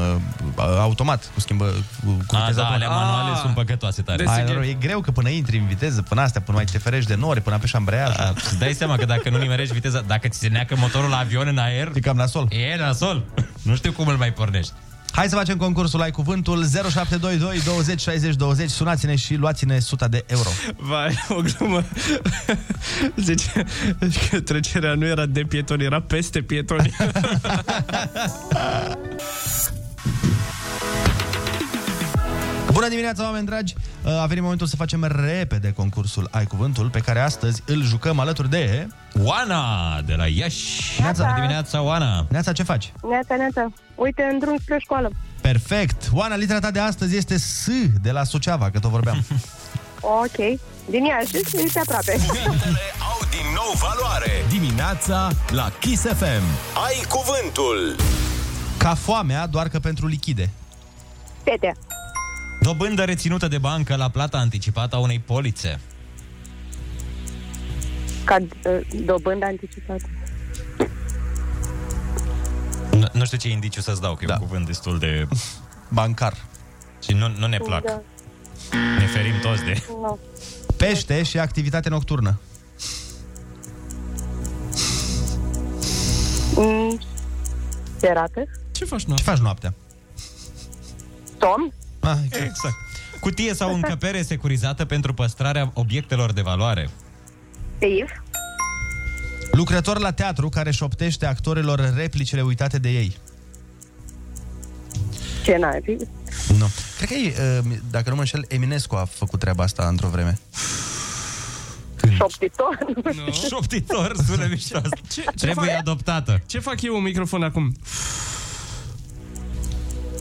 uh, automat, cu schimbă, cu, cu A, viteză da, automat. alea manuale Ah. sunt păcătoase tare. Deci- Ai, noroc, e greu că până intri în viteză, până astea, până mai te ferești de nori, până apeși șambreiaj. A, îți dai seama că dacă nu nimerești viteza, dacă ți se neacă motorul la avion în aer, E cam nasol. e nasol. Nu știu cum îl mai pornești. Hai să facem concursul Ai Cuvântul 0722 20 60 20 Sunați-ne și luați-ne 100 de euro Vai, o glumă. Zice că trecerea nu era de pietoni, era peste pietoni. Bună dimineața, oameni dragi! A venit momentul să facem repede concursul Ai Cuvântul Pe care astăzi îl jucăm alături de... Oana de la Iași. Bună dimineața, Oana. Neața, ce faci? Neața, neața. Uite, în drum spre școală. Perfect! Oana, litera ta de astăzi este S de la Suceava, că tot vorbeam Ok. Din Iași, este aproape. Cuvintele au din nou valoare. Dimineața la Kiss FM. Ai cuvântul. Ca foamea, doar că pentru lichide Tete. Dobândă reținută de bancă la plata anticipată a unei polițe. Ca uh, dobândă anticipată. Nu, nu știu ce indiciu să-ți dau, că e Da. un cuvânt destul de... Bancar Și nu, nu ne plac. Da. Ne ferim toți de... Nu. Pește și activitate nocturnă Mm, ce rate? Ce faci Ce faci noaptea? Somn? Ah, exact. Cutie sau încăpere securizată pentru păstrarea obiectelor de valoare. Steve? Lucrător la teatru care șoptește actorilor replicile uitate de ei. Ce n-ai? Nu. Cred că e, uh, dacă nu mă înșel, Eminescu a făcut treaba asta într-o vreme. Șoptitor? Nu. Șoptitor, sună mișto asta. Ce, Trebuie fac? adoptată. Ce fac eu un microfon acum?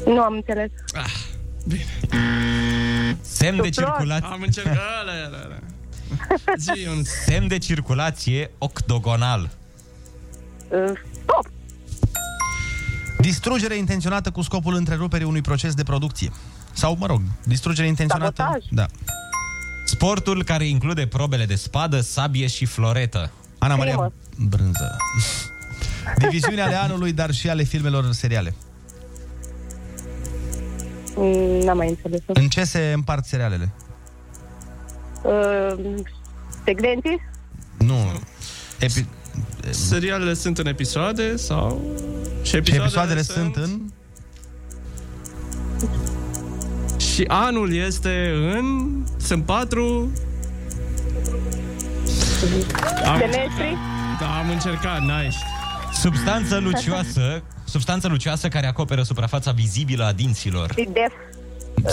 Nu am înțeles. Semn de Suflor. circulație. Am încercat. Ala, ala, ala. Zi un... Semn de circulație octogonal. Uh, Stop! Distrugere intenționată cu scopul întreruperii unui proces de producție. Sau, mă rog, distrugere intenționată. Sabotaj. Da. Sportul care include probele de spadă, sabie și floretă. Ana Maria Crimă. Brânză. Diviziune ale anului, dar și ale filmelor seriale. Mm, N-am mai înțeles. În ce se împart serialele? Uh, segmente? Nu. Epi... Serialele sunt în episoade sau... Și Ce episoadele, episoadele sunt în... Și anul este în... Sunt patru... Am, Semestri? da, am încercat, nice. Substanță lucioasă, substanță lucioasă care acoperă suprafața vizibilă a dinților. Sidef?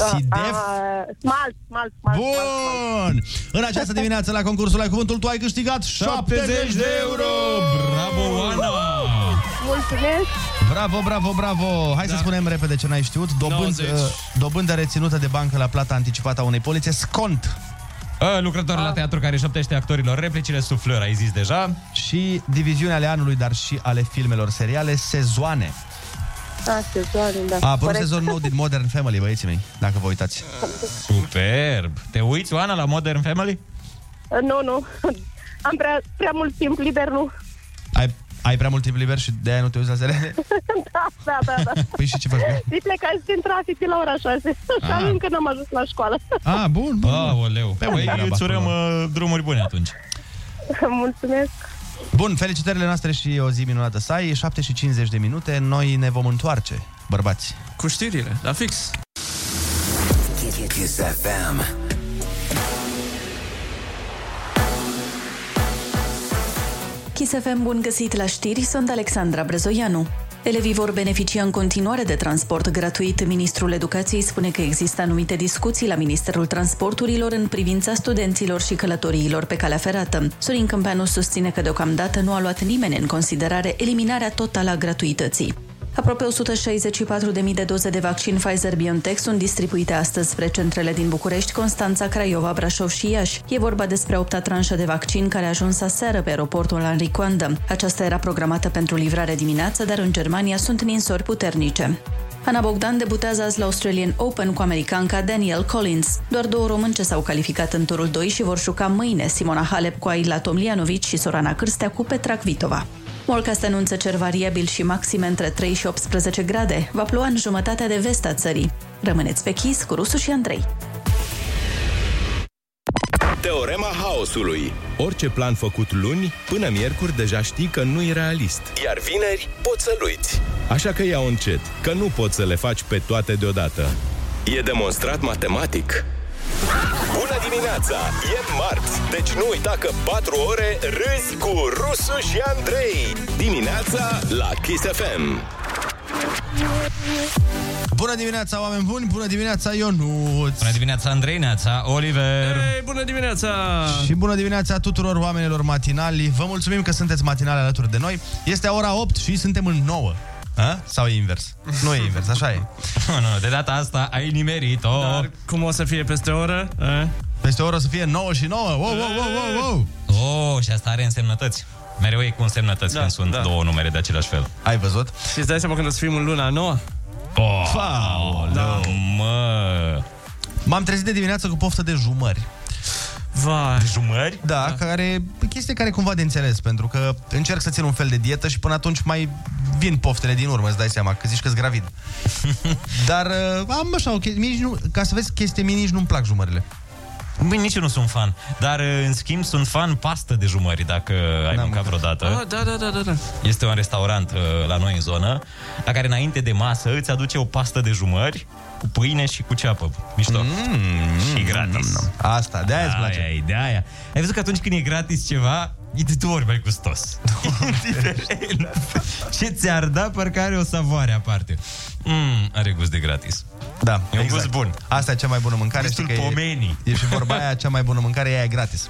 Sidef? Uh, smalt, smalt, smalt. Bun! În această dimineață la concursul Ai Cuvântul tu ai câștigat 70 de euro! Bravo, Oana! Mulțumesc! Bravo, bravo, bravo! Hai da. să spunem repede ce n-ai știut. Dobând, 90. uh, dobândă reținută de bancă la plata anticipată a unei polițe, scont. A, lucrător la teatru care șoptește actorilor replicile, suflări, ai zis deja. Și diviziunea ale anului, dar și ale filmelor seriale, sezoane. A, sezoane, da. A apărut Corect. sezon nou din Modern Family, băieții mei, dacă vă uitați. Superb! Te uiți, Oana, la Modern Family? Uh, Nu, nu. Am prea, prea mult timp liber, nu. Ai, ai prea mult timp liber și de-aia nu te uiți la seriale? da, da, da, da. Păi și ce faci? bă? Și plecați din trafic de la ora 6. Și Ah. încă n-am ajuns la școală. Ah, bun, bun. Aoleu. Pe Păi unde treaba îți urăm acolo? uh, drumuri bune atunci. Mulțumesc. Bun, felicitările noastre și o zi minunată să ai, 7 și 50 de minute, noi ne vom întoarce, bărbați. Cu știrile, la fix. Kiss FM. Kiss FM, bun găsit la știri, sunt Alexandra Brezoianu. Elevii vor beneficia în continuare de transport gratuit. Ministrul Educației spune că există anumite discuții la Ministerul Transporturilor în privința studenților și călătoriilor pe calea ferată. Sorin Câmpeanu susține că deocamdată nu a luat nimeni în considerare eliminarea totală a gratuității. Aproape 164.000 de doze de vaccin Pfizer-BioNTech sunt distribuite astăzi spre centrele din București, Constanța, Craiova, Brașov și Iași. E vorba despre opta tranșă de vaccin care a ajuns aseară pe aeroportul Henri Coandă. Aceasta era programată pentru livrare dimineață, dar în Germania sunt ninsori puternice. Ana Bogdan debutează azi la Australian Open cu americanca Danielle Collins. Doar două românce s-au calificat în turul 2 și vor juca mâine Simona Halep cu Aila Tomljanovic și Sorana Cârstea cu Petra Kvitova. Morcast anunță cer variabil și maxime între 3 și 18 grade. Va ploua în jumătatea de vest a țării. Rămâneți pe chis cu Rusu și Andrei. Teorema haosului. Orice plan făcut luni, până miercuri deja știi că nu e realist. Iar vineri poți să-l uiți. Așa că ia încet, că nu poți să le faci pe toate deodată. E demonstrat matematic. Bună dimineața! E marți, deci nu uita că 4 ore râzi cu Rusu și Andrei. Dimineața la Kiss FM. Bună dimineața, oameni buni! Bună dimineața, Ionuț! Bună dimineața, Andrei, neața, Oliver. Hey, bună dimineața! Și bună dimineața tuturor oamenilor matinali. Vă mulțumim că sunteți matinali alături de noi. Este ora 8 și suntem în 9. A? Sau e invers? Nu e invers, așa e. Nu, nu, de data asta ai nimerit-o. Dar cum o să fie peste o oră? A? Peste o oră o să fie 9 și 9. Wow, wow, wow, wow, wow. Oh, și asta are însemnătăți. Mereu e cu însemnătăți Da, când sunt da. două numere de același fel. Ai văzut? Și îți dai seama când o să fim în luna nouă? Oh, Wow, da. mă. M-am trezit de dimineață cu poftă de jumări. Vai. Jumări? Da, da, care chestie care e cumva de înțeles, pentru că încerc să țin un fel de dietă și până atunci mai vin poftele din urmă, îți dai seama, că zici că-s gravid. Dar uh, am așa, o chestie, mie nici nu, ca să vezi chestie, mie nici nu-mi plac jumările. Bine, nici eu nu sunt fan. Dar, uh, în schimb, sunt fan pastă de jumări, dacă ai mâncat vreodată. Ah, da, da, da, da, da. Este un restaurant uh, la noi în zonă, la care înainte de masă îți aduce o pastă de jumări cu pâine și cu ceapă. Mișto. Mm, și gratis. Asta, de aia îți place. Aia, e, de aia. Ai văzut că atunci când e gratis ceva, e de două ori mai gustos. Indiferent. Ce ți-ar da, parcă are o savoare aparte. Mm, are gust de gratis. Da, E un gust bun. Asta e cea mai bună mâncare. Gustul știi că e- pomenii. E, și vorba aia, cea mai bună mâncare e aia e gratis.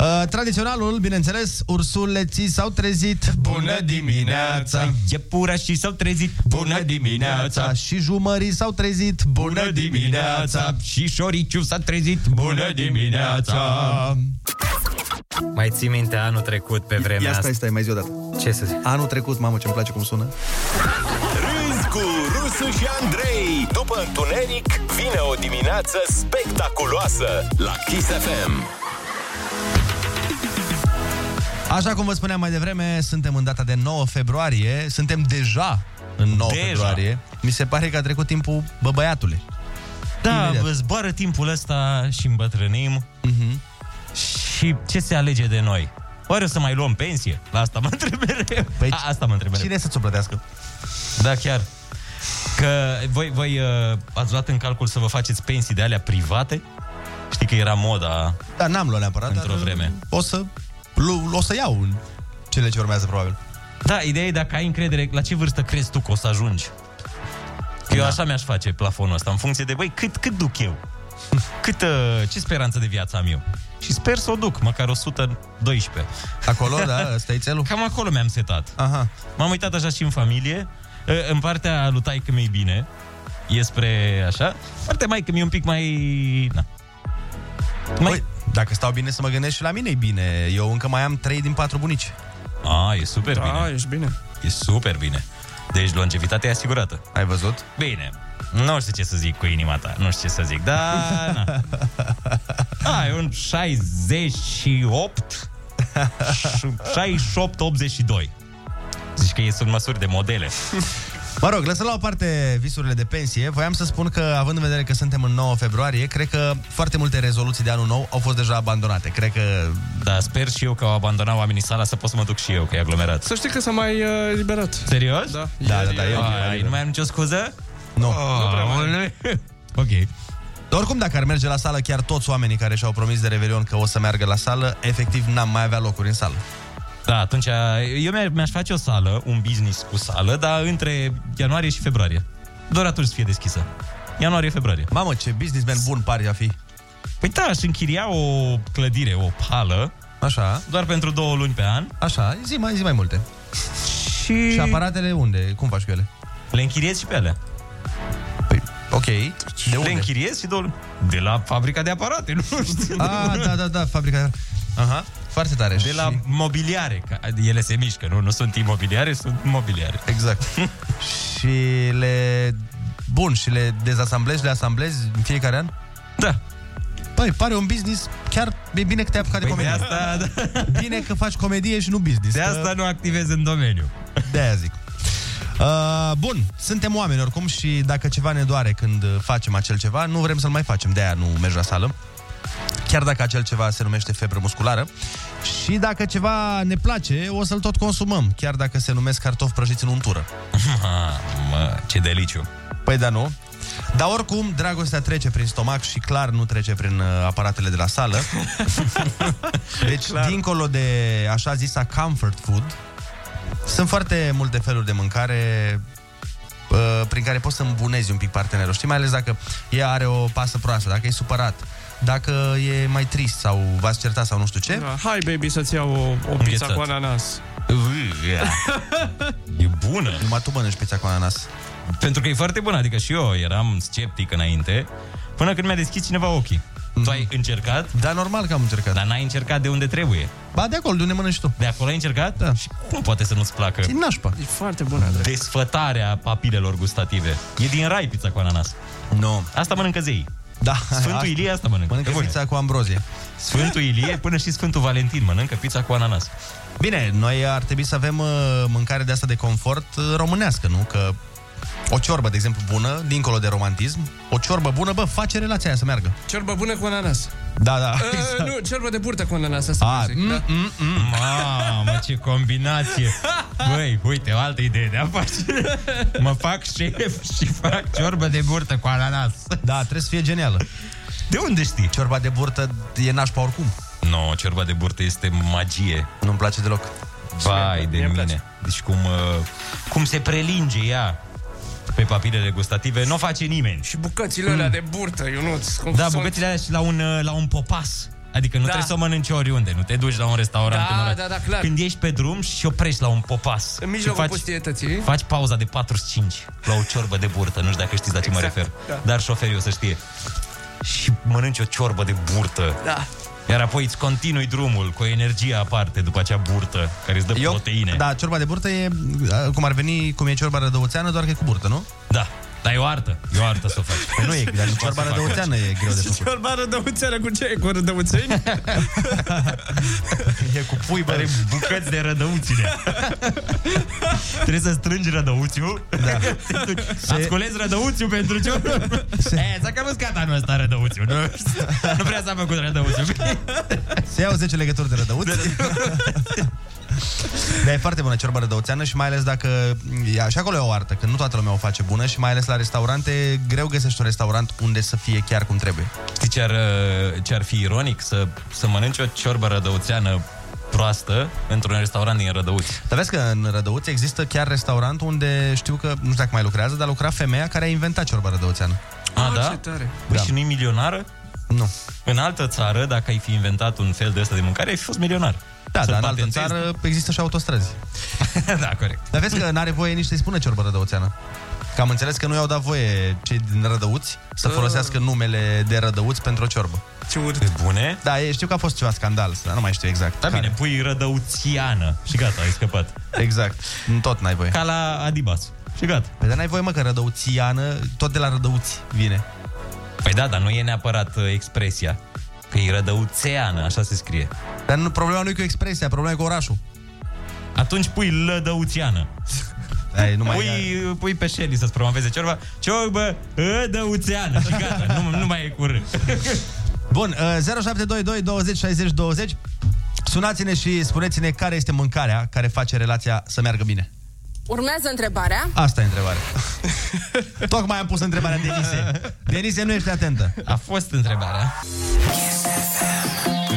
Uh, tradiționalul, bineînțeles, ursuleții s-au trezit. Bună dimineața! Iepurașii s-au trezit. Bună dimineața! Și jumării s-au trezit. Bună dimineața! Și șoriciu s-a trezit. Bună dimineața! Mai ții minte anul trecut pe vremea Ia asta? stai, stai, mai zi o dată. Ce să zic? Anul trecut, mamă, ce-mi place cum sună. Râzi cu Rusu și Andrei. După întuneric, vine o dimineață spectaculoasă la Kiss FM. Așa cum vă spuneam mai devreme, suntem în data de 9 februarie Suntem deja în 9 Deja. februarie Mi se pare că a trecut timpul băbăiatule Da, Imediat. Imediat. zboară timpul ăsta și îmbătrânim. Mhm. Și ce se alege de noi? Oare o să mai luăm pensie? La asta mă întreb mereu. Păi, A, asta mă întreb mereu. Cine să-ți o plătească? Da, chiar. Că voi, voi uh, ați luat în calcul să vă faceți pensii de alea private? Știi că era moda Da, n-am luat neapărat într-o dar, vreme. O să, lu- o să iau în cele ce urmează probabil Da, ideea e dacă ai încredere, la ce vârstă crezi tu că o să ajungi? Că eu așa mi-aș face plafonul ăsta, în funcție de, băi, cât, cât duc eu? Cât, uh, ce speranță de viață am eu? Și sper să o duc, măcar 112. Acolo, da, ăsta e țelul? Cam acolo mi-am setat. Aha. M-am uitat așa și în familie. Uh, În partea lui taică mi bine. E spre așa. Partea mai că mi e un pic mai... Na. Mai... Păi, dacă stau bine să mă gândesc și la mine e bine Eu încă mai am 3 din 4 bunici A, e super Da, bine. ești bine. E super bine. Deci longevitatea e asigurată. Ai văzut? Bine. Nu știu ce să zic cu inima ta. Nu știu ce să zic. Da, na. Ai un 68 68-82. Zici că e sunt măsuri de modele. Mă rog, lăsăm la o parte visurile de pensie Voiam să spun că, având în vedere că suntem în 9 februarie Cred că foarte multe rezoluții de anul nou Au fost deja abandonate Cred că... Da, sper și eu că au abandonat oamenii sala să pot să mă duc și eu, că e aglomerat. Să știi că s-a mai uh, eliberat. Serios? Da. Da, da, da, eu- Ai, nu mai am nicio scuză? Nu Oh, ok. Oricum, dacă ar merge la sală chiar toți oamenii care și-au promis de Revelion că o să meargă la sală, efectiv n-am mai avea locuri în sală. Da, atunci eu mi- mi-aș face o sală, un business cu sală, dar între ianuarie și februarie. Doar atunci să fie deschisă. Ianuarie-februarie. Mamă, ce businessman bun pari a fi. Păi da, aș închiria o clădire, o hală, Așa, doar pentru două luni pe an așa, zi mai, zi mai multe. și, Și aparatele unde? Cum faci cu ele? le închiriez și pe alea. Ok. De le unde? închiriez și două luni. De la fabrica de aparate, nu știu. Ah, da, da, da, fabrica. Aha, foarte tare. De la mobiliare, că ele se mișcă, nu? Nu sunt imobiliare, sunt mobiliare. Exact. și le... Bun, și le dezasamblezi, le asamblezi în fiecare an? Da. Păi, pare un business, chiar e bine că te-ai apucat de Păi de comedie. asta, da. Bine că faci comedie și nu business. De că- asta nu activez în domeniu. De aia zic. Uh, bun, suntem oameni oricum și dacă ceva ne doare când uh, facem acel ceva, nu vrem să-l mai facem, de aia nu mergi la sală. Chiar dacă acel ceva se numește febră musculară. Și dacă ceva ne place, o să-l tot consumăm, chiar dacă se numesc cartofi prăjiți în untură. Ah, mă, ce deliciu. Păi da, nu? Dar oricum, dragostea trece prin stomac și clar nu trece prin uh, aparatele de la sală. Deci, clar. dincolo de așa zisa comfort food, sunt foarte multe feluri de mâncare uh, prin care poți să îmbunezi un pic partenerul. Știi, mai ales dacă ea are o pasă proastă, dacă e supărat, dacă e mai trist sau v-ați certat sau nu știu ce. Da, hai, baby, să-ți iau o, o pizza Înghețat. cu ananas. E bună. Numai tu mănânci pizza cu ananas. Pentru că e foarte bună, adică și eu eram sceptic înainte, până când mi-a deschis cineva ochii. Tu ai încercat? Da, normal că am încercat. Dar n-ai încercat de unde trebuie. Ba, de acolo, de unde mănânci tu. De acolo ai încercat? Da. Și cum poate să nu-ți placă? E nașpa. E foarte bună, Andrei. Desfătarea papilelor gustative. E din rai pizza cu ananas. Nu. Asta mănâncă zei. Da, Sfântul asta. Ilie asta mănâncă. Mănâncă Pe bune. pizza cu ambrozie. Sfântul Ilie până și Sfântul Valentin mănâncă pizza cu ananas. Bine, noi ar trebui să avem uh, mâncare de asta de confort uh, românească, nu? Că o ciorbă, de exemplu, bună, dincolo de romantism, o ciorbă bună, bă, face relația aia să meargă. Ciorbă bună cu ananas. Da, da. Uh, nu, ciorbă de burtă cu ananas, asta Ah, zic, da. mm, mm. Mamă, ce combinație! Băi, uite, o altă idee de afacere. Mă fac șef și fac ciorbă de burtă cu ananas. Da, trebuie să fie genială. De unde știi? Ciorba de burtă e nașpa oricum. Nu, no, ciorba de burtă este magie. Nu-mi place deloc. Vai de Mie îmi mine. place. Deci cum, uh, cum se prelinge ea pe papilele gustative, nu o face nimeni. Și bucățile alea de burtă, Ionuț. cum Da, sunt- bucățile alea și la un, uh, la un popas. Adică nu Da. trebuie să o mănânci oriunde, nu te duci la un restaurant Da, în oraș. da, da, clar. Când ești pe drum și oprești la un popas. În și mijlocul faci, pustietății. faci pauza de 45 la o ciorbă de burtă, nu știu dacă știți la ce mă Exact, refer. da. Dar șoferii o să știe. Și mănânci o ciorbă de burtă. Da. Iar apoi îți continui drumul cu o energie aparte după acea burtă care îți dă proteine. Da, ciorba de burtă e uh, cum ar veni, cum e ciorba rădăuțeană, doar că e cu burtă, nu? Da, dar e o artă. E o artă să o faci. Păi nu e, dar ciorba rădăuțeană e greu de făcut. Ciorba rădăuțeană cu ce? Cu rădăuțeni? E cu pui, bă. Are bucăți de rădăuține. Trebuie să strângi rădăuțiul. Da. Ați cules rădăuțiul pentru ce? E, s-a cam uscat anul ăsta rădăuțiul. Nu, nu prea s-a făcut rădăuțiul. Se iau 10 legături de rădăuți. Dar e foarte bună ciorba rădăuțeană și mai ales dacă... E, și acolo e o artă, că nu toată lumea o face bună și mai ales la restaurante, greu găsești un restaurant unde să fie chiar cum trebuie. Știi ce ar, ce ar fi ironic? Să, să mănânci o ciorbă rădăuțeană proastă într-un restaurant din Rădăuți. Dar vezi că în Rădăuți există chiar restaurant unde știu că, nu știu dacă mai lucrează, dar lucra femeia care a inventat ciorba rădăuțeană. A, da? Ce tare. Păi Da. și nu-i milionară? Nu. În altă țară, dacă ai fi inventat un fel de ăsta de mâncare, ai fi fost milionar. Da, Să-l dar în altă patentezi. țară există și autostrăzi. da, corect. Dar vezi că n-are voie nici să-i spună ciorbă rădăuțeană. Că am înțeles că nu i-au dat voie cei din Rădăuți să Ah. folosească numele de Rădăuți pentru o ciorbă. Ce urât. Pe bune? Da, e, știu că a fost ceva scandal, dar nu mai știu exact. Da, care. bine, pui rădăuțiană și gata, ai scăpat. Exact. Tot n-ai voie. Ca la Adibas. Și gata. Păi dar n-ai voie, mă, că rădăuțiană, tot de la Rădăuți vine. Păi da, dar nu e neapărat uh, expresia. Că e rădăuțeană, așa se scrie. Dar nu, problema nu e cu expresia, problema e cu orașul. Atunci pui lădăuțiană. Ai, nu mai pui, pui pe Shelly să-ți promoveze ciorba. Ciorbă rădăuțeană. Și gata, nu, nu mai e cu râ. Bun, uh, 0722 20 60 20 Sunați-ne și spuneți-ne care este mâncarea care face relația să meargă bine. Urmează întrebarea. Asta e întrebarea. Tocmai am pus întrebarea Denise. Denise, nu ești atentă. A fost întrebarea.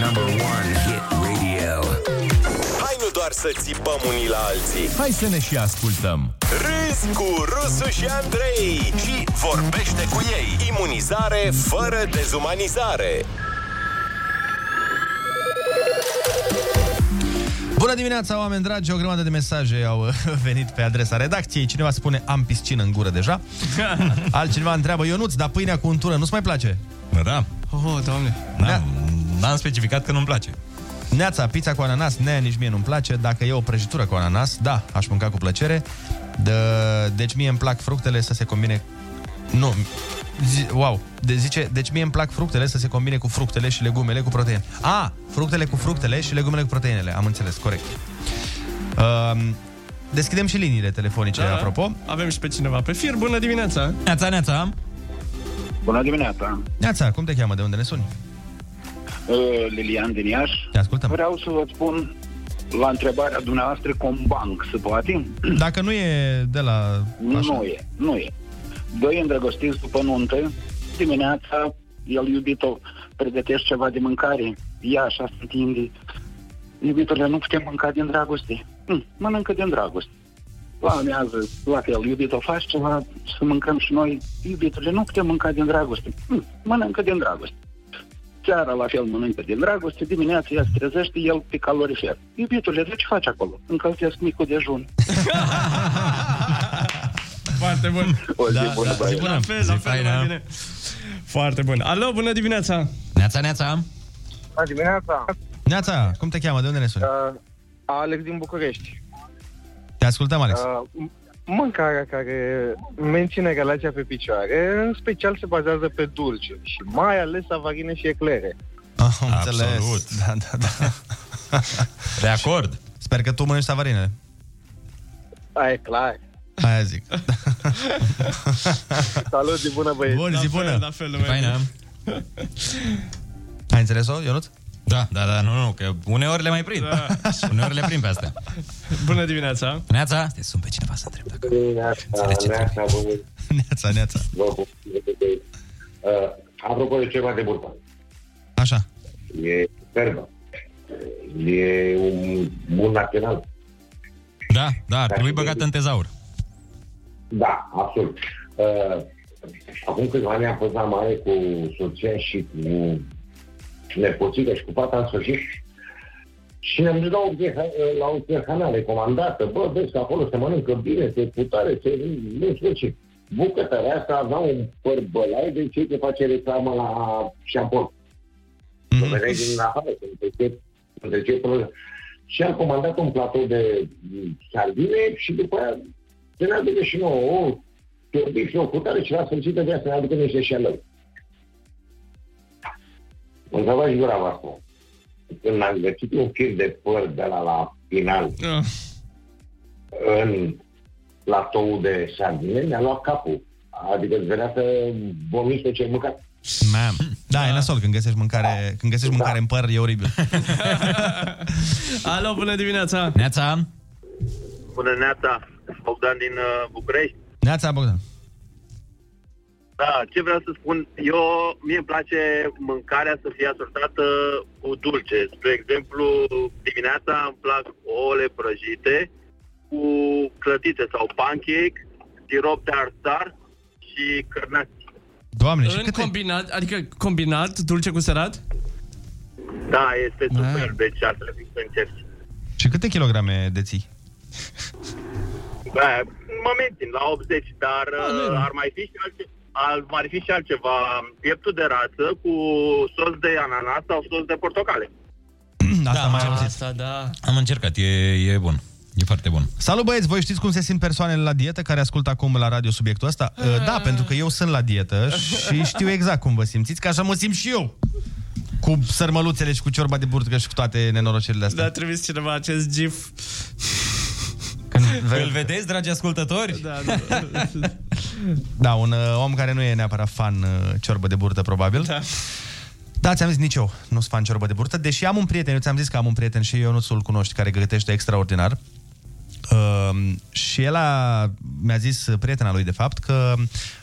Number one hit radio. Hai nu doar să țipăm unii la alții Hai să ne și ascultăm Râzi cu Rusu și Andrei Și vorbește cu ei Imunizare fără dezumanizare Bună dimineața, oameni dragi! O grămadă de mesaje au uh, venit pe adresa redacției. Cineva spune, am piscină în gură deja. Altcineva întreabă, Ionuț, dar pâinea cu untură nu-ți mai place? Da. Oh, doamne. N-am, n-am specificat că nu-mi place. Neața, pizza cu ananas, ne, nici mie nu-mi place. Dacă e o prăjitură cu ananas, da, aș mânca cu plăcere. De, deci mie îmi plac fructele să se combine... Nu, zi, wow, de, zice, deci mie îmi plac fructele să se combine cu fructele și legumele cu proteine. A, fructele cu fructele și legumele cu proteinele, am înțeles, corect. Uh, deschidem și liniile telefonice, da. apropo. Avem și pe cineva pe fir. Bună dimineața! Neața, neața! Bună dimineața! Neața, cum te cheamă, de unde ne suni? Uh, Lilian din Iași. Te ascultăm. Vreau să vă spun la întrebarea dumneavoastră Combank, se poate? Dacă nu e de la... Nu e, nu e. Doi îndrăgostiți după nuntă, dimineața el iubito pregătește ceva de mâncare, ea așa se întinde. Iubitule, nu putem mânca din dragoste. Hm, mănâncă din dragoste. La amiază, la fel, iubito, faci ceva să mâncăm și noi. Iubitule, nu putem mânca din dragoste. Hm, mănâncă din dragoste. Seara la fel mănâncă din dragoste, dimineața ea se trezește, el pe calorifer. Iubitule, de ce faci acolo? Încălzesc micul dejun. Foarte bun. O zi Da, bună, da, băieți. zi La fel, la fel, mai bine. Foarte bun. Alo, bună dimineața! Neața, neața! Bună dimineața! Neața, cum te cheamă, de unde ne suni? Uh, Alex din București. Te ascultăm, Alex. Uh, mâncarea care menține relația pe picioare, în special se bazează pe dulce și mai ales avarine și eclere. Ah, am înțeles. Absolut. Da, da, da. De acord. Sper că tu mănânci savarinele. Aia e clar. Aia zic. Salut, zi bună băieți! Bun, zi bună. La fel, la fel, Faină. Ai înțeles-o, Ionuț? Da, da, da, nu, nu, că uneori le mai prind. Da. uneori le prind pe astea. Bună dimineața! Neața? Te sun pe cineva să întreb dacă... Neața, bun. Neața, neața. Vă pup. Uh, apropo de ceva de burtă. Așa. E superbă. E un bun național. Da, da, ar trebui băgat în tezaur. Da, absolut. Uh, acum câțiva ani am fost la mare cu soția și cu nepoțică și cu fata în sfârșit și ne-am dus la o, ieha- la o ierhanare comandată. Bă, vezi că acolo se mănâncă bine, se putare, se... Nu știu ce. Bucătărea asta avea un păr bălai de cei ce face reclamă la șampon. Mm-hmm. vedeai din afară, să întrece, întrece până... Și am comandat un platou de mm, sardine și după aia să ne aducă și nouă o ciorbic și o cutare și la sfârșit de să ne aducă niște șelări. Mă întrebat și gura voastră. Când am găsit un fir de păr de la, la final Ah. în platou de sardine, mi-a luat capul. Adică îți venea să vomiți pe ce ai mâncat. Mam. Da, e nasol când găsești mâncare, când găsești mâncare în păr, e oribil. Alo, bună dimineața! Neața! Bună neața, Bogdan din uh, București. Neața, Bogdan. Da, ce vreau să spun, eu, mie îmi place mâncarea să fie asortată cu dulce. Spre exemplu, dimineața îmi plac ouăle prăjite cu clătite sau pancake, sirop de arțar și cărnați. Doamne, în combinat, adică combinat, dulce cu sărat? Da, este super, deci ar trebui să încerci. Și câte kilograme deții? Da, mă mențin la 80, dar uh, ar mai fi și altceva. Ar mai fi și altceva, pieptul de rață cu sos de ananas sau sos de portocale. Asta mai auzit. Asta, da. Am încercat, e, e bun. E foarte bun. Salut băieți, voi știți cum se simt persoanele la dietă care ascultă acum la radio subiectul ăsta? Uh, Da, pentru că eu sunt la dietă și știu exact cum vă simțiți, că așa mă simt și eu. Cu sărmăluțele și cu ciorba de burtă și cu toate nenorocirile astea. Da, trebuie cineva acest gif. Îl vedeți, dragi ascultători? Da, da. Da, un uh, om care nu e neapărat fan uh, ciorbă de burtă, probabil. Da. Da, ți-am zis nici eu, nu sunt fan ciorbă de burtă, deși am un prieten, eu ți-am zis că am un prieten și eu nu ți-l cunoști, care gătește extraordinar. Uh, și el a, mi-a zis prietena lui, de fapt, că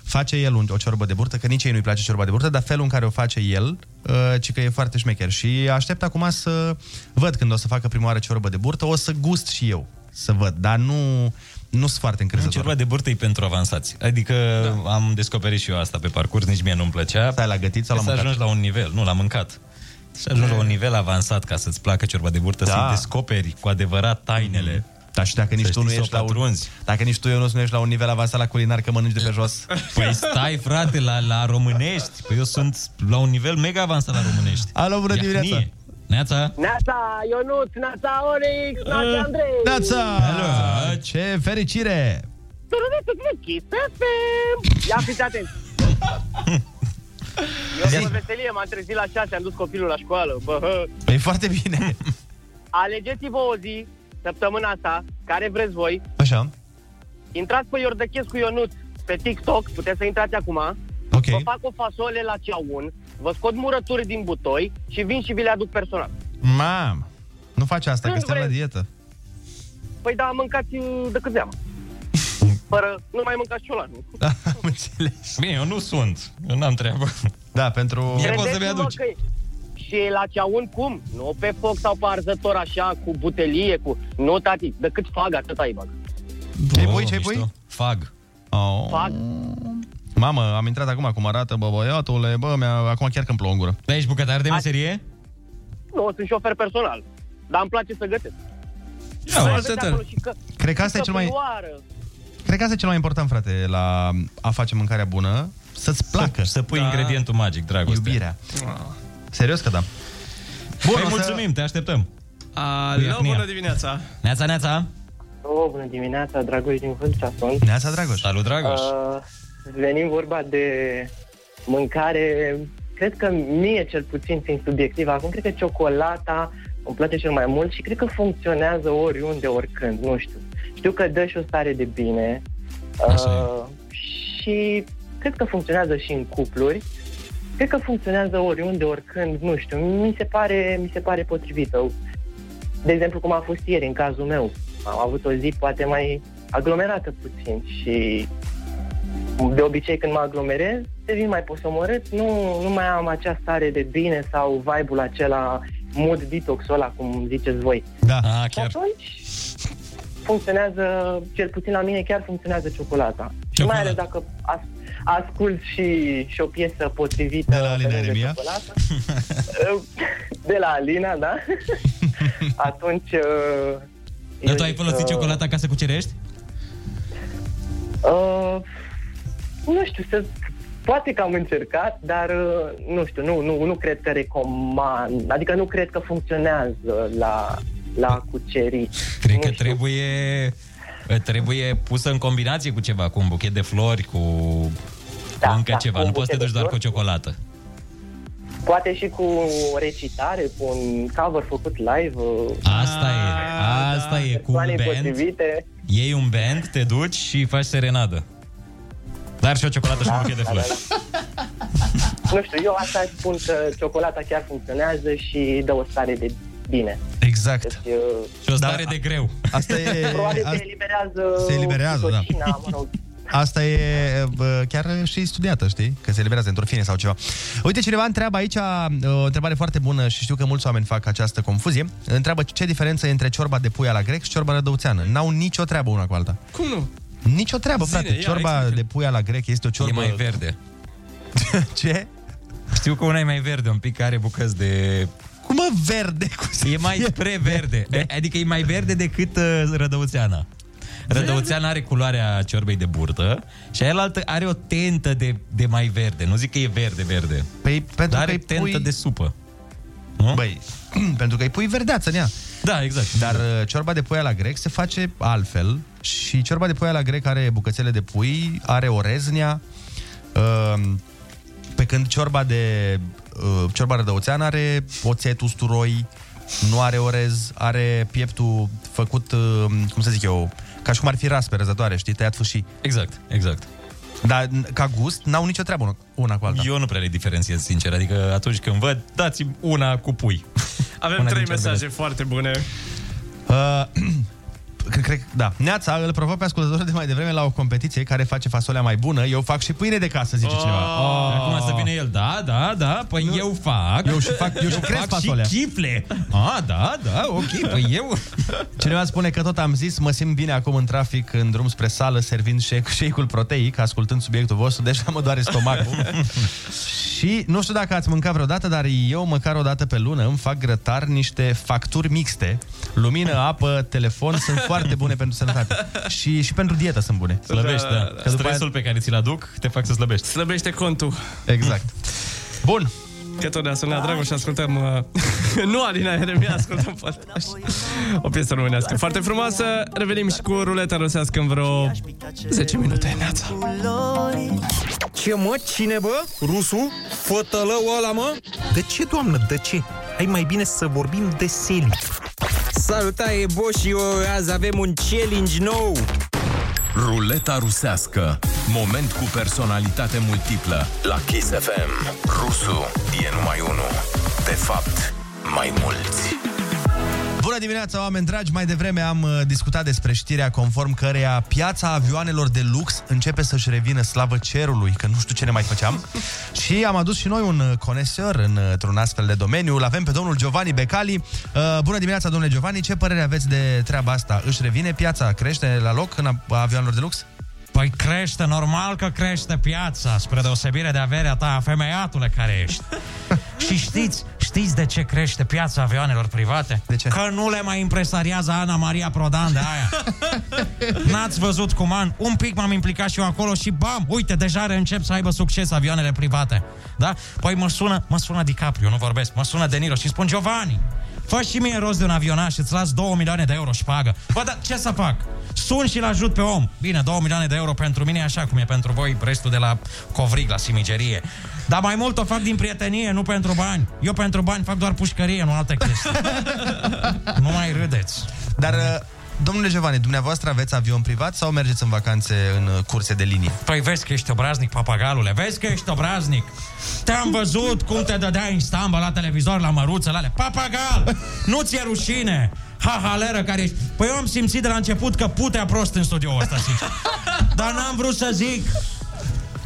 face el un, o ciorbă de burtă, că nici ei nu-i place ciorba de burtă, dar felul în care o face el, uh, ci că e foarte șmecher. Și aștept acum să văd când o să facă prima oară ciorbă de burtă, o să gust și eu, să văd, dar nu, nu sunt foarte încrezător. Ciorba de burtă e pentru avansați. Adică da. am descoperit și eu asta pe parcurs, nici mie nu-mi plăcea. Stai la gătit sau la Să mâncat? ajungi la un nivel, nu, la mâncat. Să ajungi la un nivel avansat ca să-ți placă ciorba de burtă, Da. să-i descoperi cu adevărat tainele. Da, și dacă nici Să tu nu știi să ești o la un, pătrunzi. dacă nici tu eu nu ești la un nivel avansat la culinar că mănânci de pe jos. Păi stai, frate, la, la românești. Păi eu sunt la un nivel mega avansat la românești. Alo, bună Iahnie. dimineața! Neața! Neața, Ionuț, Neața, Orix, Neața, Andrei. Neața! Ce fericire! Kiss FM. Ia fiți atenți. Eu pe veselie m-am trezit la 6, am dus copilul la școală. Bă, hă. E foarte bine. Alegeți-vă o zi, săptămâna asta, care vreți voi. Așa. Intrați pe Iordăchescu Ionuț pe TikTok, puteți să intrați acum. Ok. Vă fac o fasole la ceaun, vă scot murături din butoi și vin și vi le aduc personal. Mam, nu faci asta, că Când suntem la vreți. dietă. Păi da, mâncați uh, de cât zeamă. Fără, nu mai mâncați ciolanul. Da, am înțeles. Bine, eu nu sunt. Eu n-am treabă. Da, pentru... Mie poți să-mi Credeți-mă aduci. că e- Și la ceaun cum? Nu pe foc sau pe arzător așa, cu butelie, cu... Nu, tati, decât fag, atât ai bag. Ce-ai pui, ce-ai pui? Fag. Oh. Fag? Mamă, am intrat acum cum arată, bă, băiatule, bă, mi-a, acum chiar că-mi plouă în gură. Da, ești bucătar de meserie? Nu, sunt șofer personal. Dar îmi place să gătesc. Da, Mai foarte aveți tare. acolo și că- Cred că asta e și cel mai- căprioară. Cred că asta e cel mai important, frate, la a face mâncarea bună, să-ți placă. Să pui ingredientul magic, dragoste. Iubirea. Serios că da. Bun, o Păi să- mulțumim, te așteptăm. Alo, Iahnia. bună dimineața! Neața, neața! Oh, bună dimineața, Dragoș din Vâlcea sunt. Neața, Dragoș. Salut, Dragoș. Uh, venim vorba de mâncare, cred că mie cel puțin fiind subiectiv, acum cred că ciocolata îmi place cel mai mult și cred că funcționează oriunde, oricând, nu știu. Știu că dă și o stare de bine uh, și cred că funcționează și în cupluri. cred că funcționează oriunde, oricând, nu știu, mi se pare, mi se pare potrivită. De exemplu, cum a fost ieri în cazul meu. Am avut o zi poate mai aglomerată puțin și de obicei când mă aglomerez, devin mai posomorât, nu, nu mai am acea stare de bine sau vibe-ul acela mood detox-ul ăla, cum ziceți voi. Da, A, Și atunci funcționează, cel puțin la mine chiar funcționează ciocolata. Și mai ales dacă as, ascult și, și o piesă potrivită De la Alina pe lângă Eremia? ciocolată. de la Alina, da? Atunci... uh, Dar eu tu ai zic folosit că- ciocolata ca să cucerești? Uh, nu știu, să, poate că am încercat, dar uh, nu știu, nu, nu, nu cred că recomand, adică nu cred că funcționează la, la cucerit. Cred că trebuie trebuie pusă în combinație cu ceva, cu un buchet de flori, cu, Da, cu încă da, ceva. cu un Nu poți să te buchet duci de doar cu flori. ciocolată. Poate și cu o recitare, cu un cover făcut live. uh, Asta e, asta e, cu un persoane band, potrivite. iei un band, te duci și faci serenadă. Dar și o ciocolată și un buchet de Da, flori. Nu știu, eu asta spun că ciocolata chiar funcționează și dă o stare de bine. Exact. Deci, uh, Și o stare de greu. Asta e... Probabil asta- se eliberează se eliberează, da. oxitocina, mă rog. Asta e bă, chiar și studiată, știi? Că se eliberează endorfine sau ceva. Uite, cineva întreabă aici o întrebare foarte bună și știu că mulți oameni fac această confuzie. Întreabă ce diferență e între ciorba de pui la grec și ciorba rădăuțeană. N-au nicio treabă una cu alta. Cum nu? Nicio treabă, Zine, frate. ia, Ciorba explică. de pui la grec este o ciorbă... E mai verde. Ce? Știu că una e mai verde, un pic care are bucăți de... Cum mă verde? Cum E mai spre verde. E- Adică e mai verde decât uh, rădăuțeana. Rădăuțeana are culoarea ciorbei de burtă și aia are o tentă de, de mai verde. Nu zic că e verde-verde. Păi, pentru Dar că are îi tentă pui- de supă. Băi, pentru că îi pui verdeață în ea. Da, exact. Dar uh, ciorba de pui la grec se face altfel și ciorba de pui la grec are bucățele de pui, are oreznia, uh, pe când ciorba de uh, ciorba rădăuțeană are oțet, usturoi, nu are orez, are pieptul făcut, uh, cum să zic eu, ca și cum ar fi raspe răzătoare, știi, tăiat fâșii. Exact, exact. Dar n- ca gust n-au nicio treabă una- una cu alta. Eu nu prea le diferențiez, sincer. Adică atunci când văd, dați una cu pui. Avem Una trei din ciorbele. mesaje foarte bune. Uh, cred, cred, da. Neața îl provoc pe ascultătorul de mai devreme la o competiție care face fasolea mai bună. Eu fac și pâine de casă, zice Oh, cineva. Acum să vină el, da, da, da, păi nu. eu fac. Eu și fac- eu și cresc fac fasolea. și chifle. Ah, da, da, ok, păi eu... Cineva spune că tot am zis, mă simt bine acum în trafic, în drum spre sală, servind shake- shake-ul proteic, ascultând subiectul vostru, deja mă doare stomacul. și nu știu dacă ați mâncat vreodată, dar eu măcar o dată pe lună îmi fac grătar niște facturi mixte. Lumină, apă, telefon sunt foarte bune pentru sănătate. Și, și pentru dietă sunt bune. Slăbești, da. Că după aia- Stresul pe care ți-l aduc te fac să slăbești. Slăbește contul. Exact. Bun. Că tot ne-a sunat Dragoș și ascultăm... Uh, nu Alina Eremia, ascultăm Păltaș. O piesă românească. Foarte frumoasă. Revenim și cu ruleta rusească în vreo 10 minute. Neața. Ce mă? Cine bă? Rusu? Fătălău ăla mă? De ce, doamnă, de ce? Hai mai bine să vorbim de Seli. Salutare, Boș, și eu azi avem un challenge nou. Ruleta rusească. Moment cu personalitate multiplă. La Kiss FM. Rusu e numai unul. De fapt, mai mulți. Bună dimineața, oameni dragi! Mai devreme am uh, discutat despre știrea conform căreia piața avioanelor de lux începe să-și revină slavă cerului, că nu știu ce ne mai făceam. și am adus și noi un uh, conesor în, uh, într-un astfel de domeniu. Îl avem pe domnul Giovanni Becali. Uh, bună dimineața, domnule Giovanni! Ce părere aveți de treaba asta? Își revine piața? Crește la loc în a- avioanelor de lux? Păi crește, normal că crește piața, spre deosebire de averea ta, femeiatule care ești. Și știți, știți de ce crește piața avioanelor private? De ce? Că nu le mai impresariază Ana Maria Prodan de aia. N-ați văzut cum an? Un pic m-am implicat și eu acolo și bam, uite, deja încep să aibă succes avioanele private. Da? Păi mă sună, mă sună DiCaprio, nu vorbesc, mă sună De Niro și spun Giovanni, Fă și mie rost de un avionaș și îți las 2 milioane de euro și pagă. Bă, dar ce să fac? Sun și-l ajut pe om. Bine, 2 milioane de euro pentru mine e așa cum e pentru voi restul de la covrig, la simigerie. Dar mai mult o fac din prietenie, nu pentru bani. Eu pentru bani fac doar pușcărie, nu alte chestii. nu mai râdeți. Dar uh, domnule Giovanni, dumneavoastră aveți avion privat sau mergeți în vacanțe în uh, curse de linie? Păi vezi că ești obraznic, papagalule, vezi că ești obraznic. Te-am văzut cum te dădeai în stambă la televizor, la măruță, la ale. Papagal! Nu ți-e rușine! Ha, haleră care ești. Păi eu am simțit de la început că putea prost în studioul ăsta, sincer. Dar n-am vrut să zic.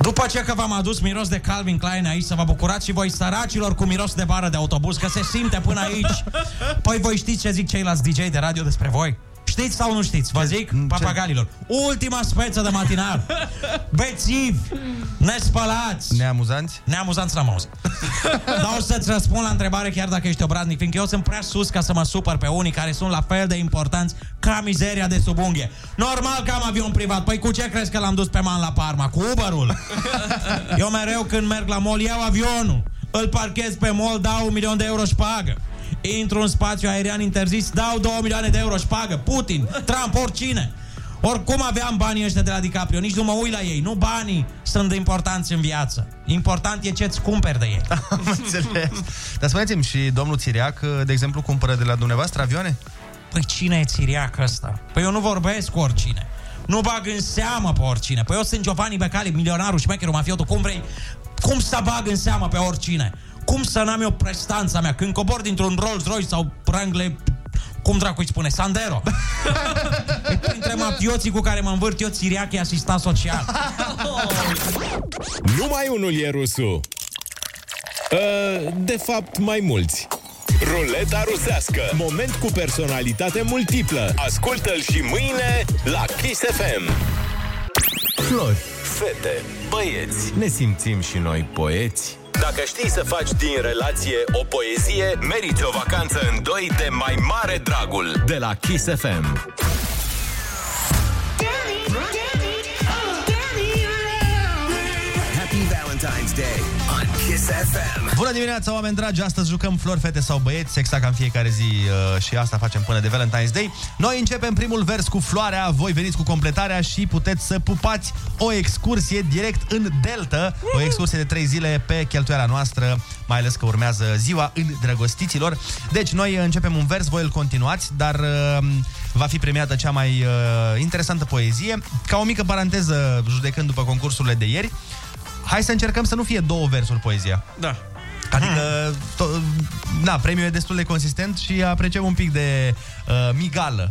După ce că v-am adus miros de Calvin Klein aici, să vă bucurați și voi săracilor cu miros de bară de autobuz, că se simte până aici. Păi voi știți ce zic ceilalți DJ de radio despre voi? Știți sau nu știți? Vă zic, papagalilor. Ultima speță de matinal. Bețivi, nespălați. Neamuzanți? Neamuzanți n-am auzit. Dar o să-ți răspund la întrebare chiar dacă ești obraznic, fiindcă eu sunt prea sus ca să mă supăr pe unii care sunt la fel de importanți ca mizeria de sub unghie. Normal că am avion privat. Păi cu ce crezi că l-am dus pe man la Parma? Cu Uber-ul. Eu mereu când merg la mall iau avionul. Îl parchez pe mall, dau un milion de euro și pagă. Intru în spațiu aerian interzis, dau 2 milioane de euro și pagă. Putin, Trump, oricine. Oricum aveam banii ăștia de la DiCaprio, nici nu mă uit la ei. Nu banii sunt importanți în viață. Important e ce-ți cumperi de ei. Am înțeles. Dar spuneți-mi, și domnul Țiriac, de exemplu, cumpără de la dumneavoastră avioane? Păi cine e țiriac ăsta? Păi eu nu vorbesc cu oricine. Nu bag în seamă pe oricine. Păi eu sunt Giovanni Becali, milionarul, șmecherul, mafiotul. Cum vrei? Cum să bag în seamă pe oricine? Cum să n-am eu prestanța mea? Când cobor dintr-un Rolls Royce sau Wrangler cum dracu îi spune? Sandero. e printre mafioții cu care mă învârt eu, țiriac e asistat social. Numai unul e rusul. Uh, de fapt, mai mulți. Ruleta rusească. Moment cu personalitate multiplă. Ascultă-l și mâine la Kiss FM. Flori, fete, băieți, ne simțim și noi poeți. Dacă știi să faci din relație o poezie, meriți o vacanță în doi de mai mare dragul de la Kiss FM. Happy Valentine's Day on Kiss FM. Bună dimineața, oameni dragi! Astăzi jucăm flori, fete sau băieți, exact ca în fiecare zi uh, și asta facem până de Valentine's Day. Noi începem primul vers cu floarea, voi veniți cu completarea și puteți să pupați o excursie direct în Delta, o excursie de 3 zile pe cheltuiala noastră, mai ales că urmează ziua îndrăgostiților. Deci noi începem un vers, voi îl continuați, dar uh, va fi premiată cea mai uh, interesantă poezie. Ca o mică paranteză, judecând după concursurile de ieri, hai să încercăm să nu fie două versuri poezia. Da. Adică, to- da, premiul e destul de consistent și apreciem un pic de uh, migală.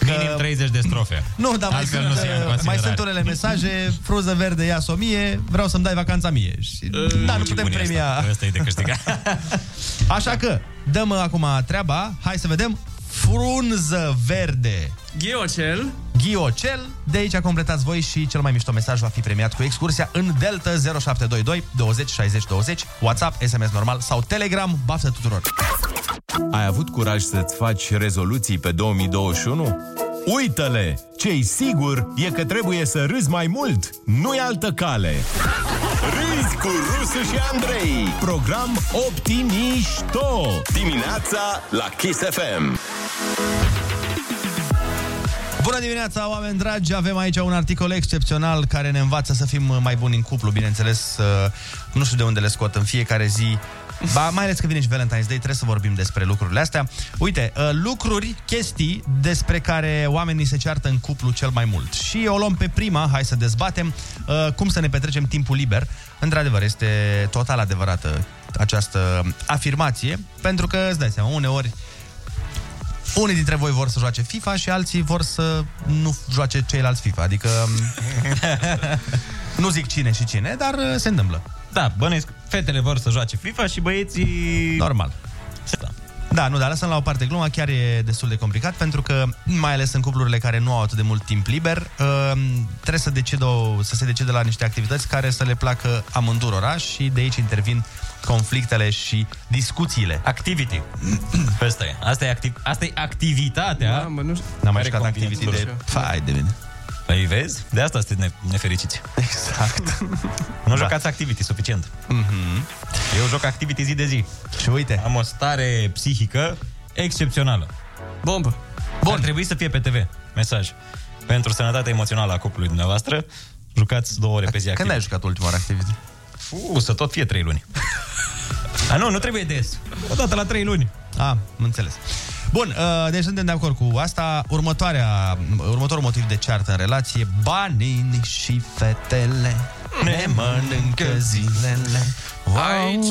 Minim 30 de strofe. Nu, dar mai Altfel sunt, nu se ia în uh, mai considerare. sunt unele mesaje, frunză verde, ia o mie, vreau să-mi dai vacanța mie. Și, da, nu putem premia. Asta e de câștigat. Așa că, dăm uh, acum treaba, hai să vedem frunză verde. Ghiocel. Ghiocel, de aici completați voi și cel mai mișto mesaj va fi premiat cu excursia în Delta 0722 20 60 20, WhatsApp, SMS normal sau Telegram, baftă tuturor. Ai avut curaj să-ți faci rezoluții pe 2021? Uită-le! Ce-i sigur e că trebuie să râzi mai mult, nu-i altă cale. Râzi cu Rusu și Andrei, program Optimișto, dimineața la Kiss FM. Bună dimineața, oameni dragi! Avem aici un articol excepțional care ne învață să fim mai buni în cuplu, bineînțeles. uh, Nu știu de unde le scot în fiecare zi. Ba, mai ales că vine și Valentine's Day, trebuie să vorbim despre lucrurile astea. Uite, uh, lucruri, chestii despre care oamenii se ceartă în cuplu cel mai mult. Și o luăm pe prima, hai să dezbatem, uh, cum să ne petrecem timpul liber. Într-adevăr, este total adevărată această afirmație, pentru că, îți dai seama, uneori unii dintre voi vor să joace FIFA și alții vor să nu joace ceilalți FIFA. Adică nu zic cine și cine, dar uh, se întâmplă. Da, bănuiesc, fetele vor să joace FIFA și băieții... Normal. Da, nu, dar lăsăm la o parte gluma, chiar e destul de complicat, pentru că, mai ales în cuplurile care nu au atât de mult timp liber, uh, trebuie să, decidă, o- să se decide la niște activități care să le placă amândurora și de aici intervin conflictele și discuțiile. Activity. Asta e. Asta e, activ... Asta e activitatea. Da, mă, nu știu. N-am mai Care jucat combină activity de... totul. Fai de mine. Păi vezi? De asta sunteți ne- nefericiți. Exact. Nu jocați activity suficient. Mm-hmm. Eu joc activity zi de zi. Și uite. Am o stare psihică excepțională. Bombă. Bun. Ar trebui să fie pe TV. Mesaj. Pentru sănătatea emoțională a cuplului dumneavoastră, jucați două ore pe zi Când ai jucat ultima oară activity? Fu, să tot fie trei luni. A, nu, nu trebuie des. O dată la trei luni. A, am înțeles. Bun, uh, deci suntem de acord cu asta. Următoarea, următorul motiv de ceartă în relație, banii și fetele ne mănâncă zilele. Aici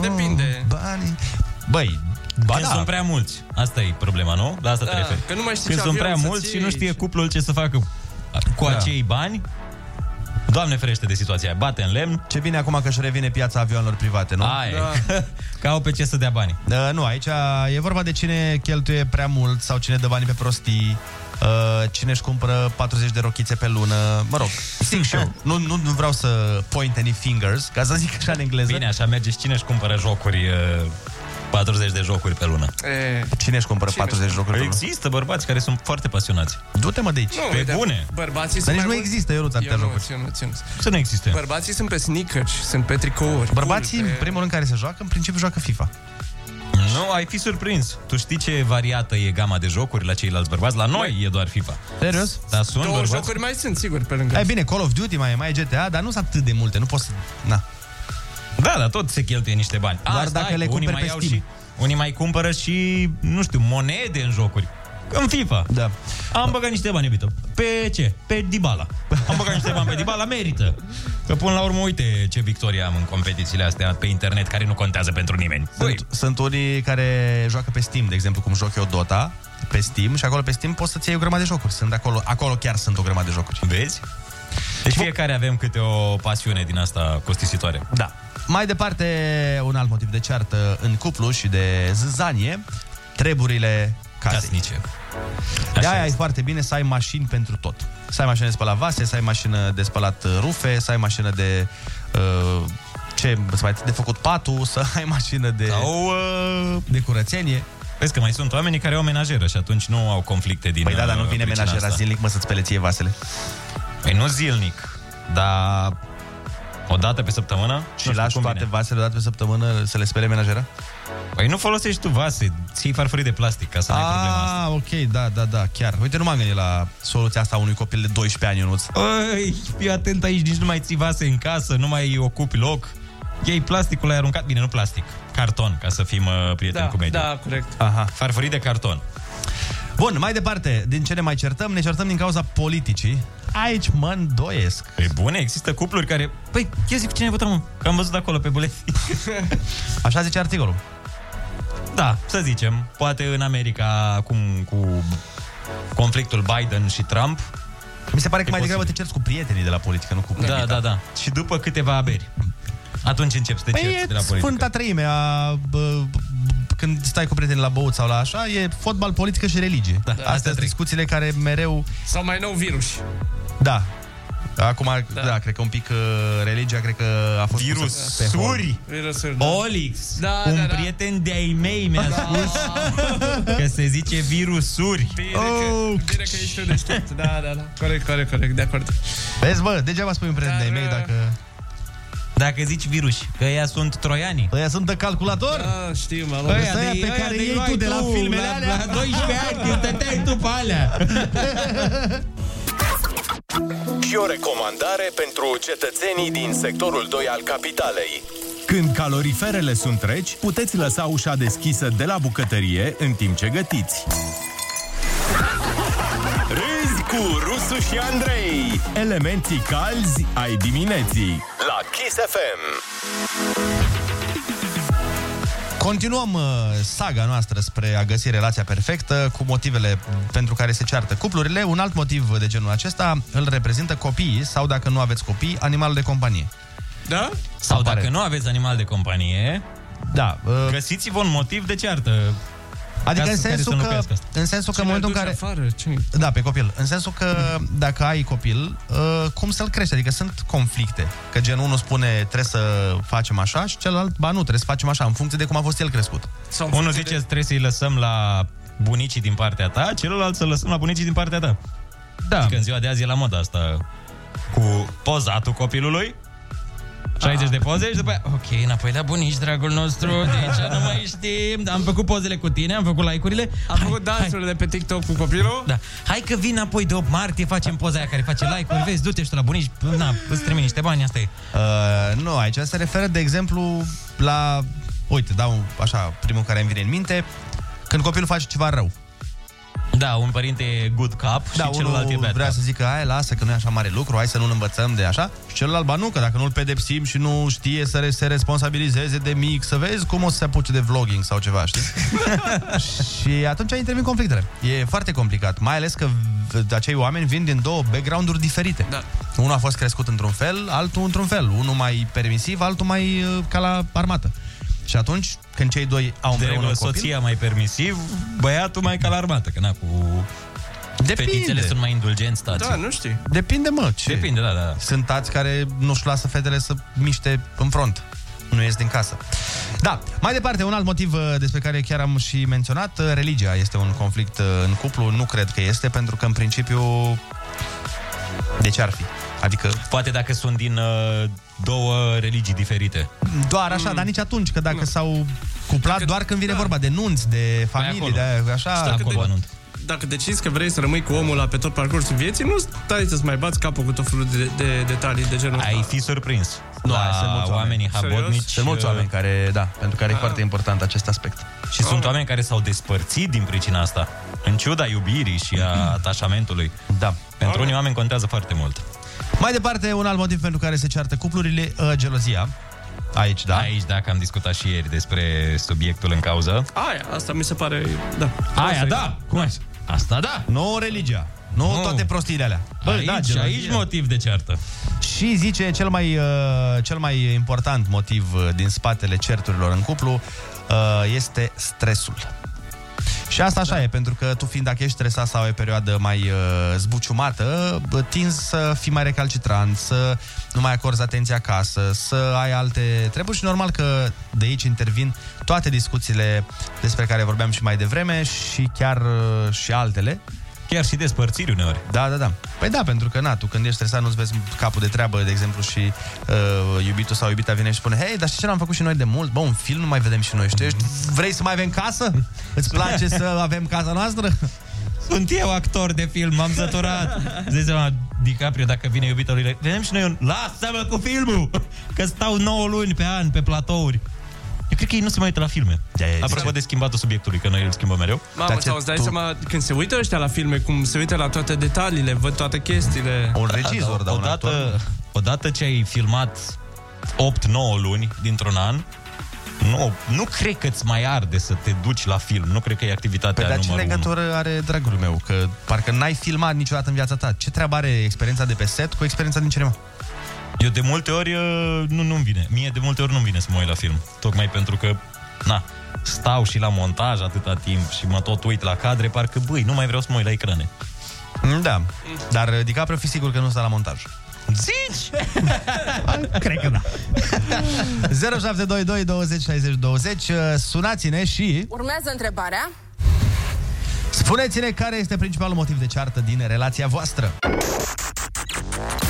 depinde. Banii. Băi, ba Când da. sunt prea mulți. Asta e problema, nu? La asta Da, te referi. că nu mai știi Când ce sunt avion prea să mulți și ții nu știe și- cuplul ce să facă cu Da. acei bani, Doamne ferește de situația aia. Bate în lemn. Ce bine acum că își revine piața avioanelor private, nu? Aia da. Că au pe ce să dea bani. Uh, nu, aici e vorba de cine cheltuie prea mult sau cine dă banii pe prostii, uh, cine își cumpără 40 de rochițe pe lună, mă rog, zic și eu. Nu, nu, nu vreau să point any fingers, ca să zic așa în engleză. Bine, așa merge și cine își cumpără jocuri, uh, 40 de jocuri pe lună. E, Cine își cumpără Cine 40 de jocuri pe lună? Există bărbați care sunt foarte pasionați. Du-te mă de aici. nu, Pe uite, bune. Bărbații Dar sunt nici mai nu mulți- există, Ionuț, atâtea Eu nu, jocuri. eu nu, eu nu. Să nu existe. Bărbații sunt pe sneakers, sunt pe tricouri. Bărbații, cool, în pe... primul rând, care se joacă, în principiu joacă FIFA. Nu, ai fi surprins. Tu știi ce variată e gama de jocuri la ceilalți bărbați? La noi e doar FIFA. Serios? Dar sunt Două bărbați? jocuri mai sunt, sigur, pe lângă. E bine, Call of Duty mai e, mai e GTA, dar nu sunt atât de multe, nu poți să... Na. Da, dar tot se cheltuie niște bani. Doar Asta dacă ai, le că unii cumperi mai pe iau Steam. Și, unii mai cumpără și, nu știu, monede în jocuri. În FIFA. Da. Am băgat niște bani, iubito. Pe ce? Pe Dybala. Am băgat niște bani pe Dybala, merită. Că până la urmă, uite ce victorie am în competițiile astea pe internet, care nu contează pentru nimeni. Sunt, sunt unii care joacă pe Steam, de exemplu, cum joc eu Dota, pe Steam și acolo pe Steam poți să-ți iei o grămadă de jocuri. Sunt acolo, acolo chiar sunt o grămadă de jocuri. Vezi? Deci fiecare avem câte o pasiune din asta costisitoare. Da. Mai departe, un alt motiv de ceartă în cuplu și de zâzanie, treburile casei. Casnice. De aia e foarte bine să ai mașini pentru tot. Să ai mașină de spălat vase, să ai mașină de spălat uh, rufe, să ai mașină de... Uh, ce, să mai, de făcut patul, să ai mașină de, Sau, uh, de curățenie. Vezi că mai sunt oamenii care au menajeră și atunci nu au conflicte din Păi da, dar nu uh, vine pricina menajera asta. zilnic, mă, să-ți spele ție vasele. Păi nu zilnic, dar o dată pe săptămână. Și lași toate vasele odată pe săptămână să le spele menajera? Păi nu folosești tu vase, ții farfurii de plastic ca să nu ai problema asta. Ah, ok, da, da, da, chiar. Uite, nu m-am gândit la soluția asta a unui copil de 12 ani, Ionuț.Ăi, fii atent aici, nici nu mai ții vase în casă, nu mai ocupi loc. Iei plasticul ai aruncat, bine, nu plastic, carton, ca să fim uh, prieteni Da, cu mediul. da, corect. Aha. Farfurii de carton. Bun, mai departe, din ce ne mai certăm? Ne certăm din cauza politicii. Aici mă îndoiesc. Pe bune, există cupluri care... Păi, eu zic cine votăm, mă? Că am văzut acolo pe buletin. Așa zice articolul. Da, să zicem. Poate în America, acum cu conflictul Biden și Trump. Mi se pare că E mai degrabă te posibil. cerți cu prietenii de la politică, nu cu Da, publica. da, da. Și după câteva aberi. Atunci începi să te Păi cerți e de la politică. sfânta treime a, bă, când stai cu prietenii la băut sau la așa, e fotbal, politică și religie. Da, Astea sunt discuțiile care mereu... Sau mai nou virus. Da. Acum, da, da cred că un pic uh, religia, cred că a fost... pusă pe hol. Virusuri. Virusuri, Olix, Da, un da, da. prieten de-ai mei mi-a spus că se zice virusuri. Bine, oh. că, bine că ești tu deștept. Da, da, da. Corect, corect, corect, de acord. Vezi, bă, degeaba spui un prieten de-ai Dar, mei uh, dacă... Dacă zici virus, că ea sunt troiani. Ăia sunt de calculator? Da, știu, mă Ăia de- pe care iei tu de la filmele la, alea. La 12 ani, când stăteai tu pe alea. Și o recomandare pentru cetățenii din sectorul 2 al capitalei. Când caloriferele sunt reci, puteți lăsa ușa deschisă de la bucătărie în timp ce gătiți. Râzi cu Rusu și Andrei. Elementii calzi ai dimineții. La Kiss FM. Continuăm uh, saga noastră spre a găsi relația perfectă cu motivele pentru care se ceartă cuplurile. Un alt motiv de genul acesta îl reprezintă copiii sau, dacă nu aveți copii, animalul de companie. Da? Sau Apare. dacă nu aveți animal de companie, Da, uh, găsiți-vă un motiv de ceartă. Adică ca în să- care să sensul, că, înlocuiască asta. în sensul că Cine în momentul în îl care... duce afară? Cine? Da, pe copil. În sensul că dacă ai copil, uh, cum să-l crești? Adică sunt conflicte. Că gen unul spune trebuie să facem așa și celălalt, ba nu, trebuie să facem așa, în funcție de cum a fost el crescut. Sau Unul zice trebuie să-i lăsăm la bunicii din partea ta, celălalt să lăsăm la bunicii din partea ta. Da. Că în ziua de azi e la modă asta cu pozatul copilului. 60 de poze și după aia, ok, înapoi la bunici, dragul nostru, deci nu mai știm, am făcut pozele cu tine, am făcut like-urile. Am făcut dansurile de pe TikTok cu copilul. Da. Hai că vin apoi de 8 martie, facem poza aia care face like-uri, vezi, du-te și tu la bunici, na, îți trimit niște bani, asta e. Uh, nu, aici se referă, de exemplu, la... Uite, dau așa, primul care îmi vine în minte. Când copilul face ceva rău. Da, un părinte e good cap și Da, celălalt e unul bad vrea cap. să zică, hai, lasă că nu e așa mare lucru, hai să nu-l învățăm de așa. Și celălalt, ba nu, că dacă nu-l pedepsim și nu știe să re- se responsabilizeze de mic, să vezi cum o să se apuce de vlogging sau ceva, știi? și atunci intervin conflictele. E foarte complicat, mai ales că v- acei oameni vin din două background-uri diferite. Da. Unul a fost crescut într-un fel, altul într-un fel. Unul mai permisiv, altul mai uh, ca la armată. Și atunci, când cei doi au De împreună regulă, un copil, soția mai permisiv, băiatul mai ca la armată, că na, cu... Depinde. Fetițele sunt mai indulgenți, tați. Da, nu știi. Depinde, mă, ce? Depinde, da, da. Sunt tați care nu-și lasă fetele să miște în front. Nu ies din casă. Da, mai departe, un alt motiv uh, despre care chiar am și menționat, uh, religia este un conflict uh, în cuplu. Nu cred că este, pentru că în principiu... De ce ar fi? Adică... Poate dacă sunt din uh, două religii diferite. Doar așa, dar nici atunci, că dacă s-au cuplat, doar când vine vorba de nunți, de familie, acolo. de aia, Și așa... dacă, de, dacă decizi că vrei să rămâi cu omul la pe tot parcursul vieții, nu stai să-ți mai bați capul cu tot felul de, de detalii de genul Ai ăsta. fi surprins. Nu, La sunt mulți oamenii oameni. habotnici, Sunt mulți uh, oameni care, da, pentru care e foarte important acest aspect. Și sunt oameni care s-au despărțit din pricina asta, în ciuda iubirii și a atașamentului. Da. Pentru unii oameni contează foarte mult. Mai departe, un alt motiv pentru care se ceartă cuplurile, uh, gelozia. Aici, da. Aici, dacă am discutat și ieri despre subiectul în cauză. Aia, asta mi se pare... Da. Aia, Asta e. da! Cum ai? Asta da! Nu religia. Nu Nu. toate prostiile alea. Aici, gelozia. aici motiv de ceartă. Și zice cel mai, uh, cel mai important motiv uh, din spatele certurilor în cuplu uh, este stresul. Și asta așa e, pentru că tu fiind dacă ești stresat sau ai o perioadă mai uh, zbuciumată, bă, tinzi să fii mai recalcitrant, să nu mai acorzi atenție acasă, să ai alte treburi și normal că de aici intervin toate discuțiile despre care vorbeam și mai devreme și chiar uh, și altele. Chiar și despărțiri uneori. Da, da, da. Păi da, pentru că, na, tu când ești stresat nu-ți vezi capul de treabă, de exemplu, și uh, iubitul sau iubita vine și spune Hei, dar știi ce n-am făcut și noi de mult? Bă, un film nu mai vedem și noi, știi? Vrei să mai avem casă? Îți place să avem casa noastră? Sunt eu actor de film, m-am săturat. Zici seama, DiCaprio, dacă vine iubitul lui, vedem și noi un... Lasă-mă cu filmul! Că stau 9 luni pe an pe platouri. Eu cred că ei nu se mai uită la filme. Apropo de schimbatul subiectului, că noi îl schimbăm mereu. Mamă, sau îți dai seama, când se uită ăștia la filme, cum se uită la toate detaliile, văd toate chestiile. Un da, odată, odată ce ai filmat 8-9 luni dintr-un an, nu, nu cred că îți mai arde să te duci la film. Nu cred că e activitatea Păi dar ce numărul unu. legătură are dragul meu? Că parcă n-ai filmat niciodată în viața ta. Ce treabă are experiența de pe set cu experiența din cinema? Eu de multe ori uh, nu, nu-mi vine. Mie de multe ori nu-mi vine să mă uit la film. Tocmai pentru că, na, stau și la montaj atâta timp și mă tot uit la cadre, parcă, băi, nu mai vreau să mă uit la ecrane. Da, dar uh, DiCaprio fi sigur că nu stă la montaj. Zici? Cred că da. 0722 20 60 20 uh, Sunați-ne și Urmează întrebarea. Spuneți-ne care este principalul motiv de ceartă din relația voastră.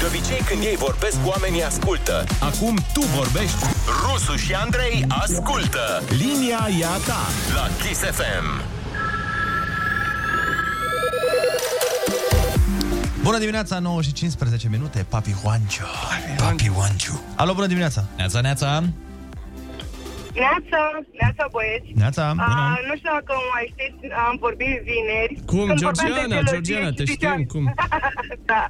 De obicei când ei vorbesc, oamenii ascultă. Acum tu vorbești. Rusu și Andrei ascultă. Linia e a ta la Kiss FM. Bună dimineața, 9 și 15 minute, Papi Juancio. Papi Juancio. Alo, bună dimineața. Neața, neața. Neața, neața băieți. Neața, bună. A, nu știu dacă mai știți, am vorbit vineri. Cum, când vorbeam de Georgiana, teologie Georgiana, și te ziceam- știm, cum? da.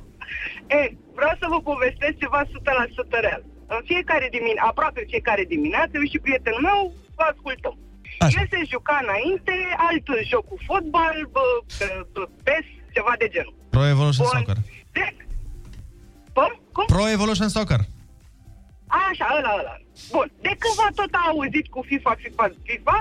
E, vreau să vă povestesc ceva 100% real. În fiecare dimineață, aproape fiecare dimineață, eu și prietenul meu vă ascultăm. El se juca înainte, alt joc cu fotbal, bă, bă, PES, ceva de genul. Pro Evolution Bun. Soccer. Cum? Cum? Pro Evolution Soccer. Așa, ăla, ăla. Bun. De cândva tot a auzit cu FIFA, FIFA, FIFA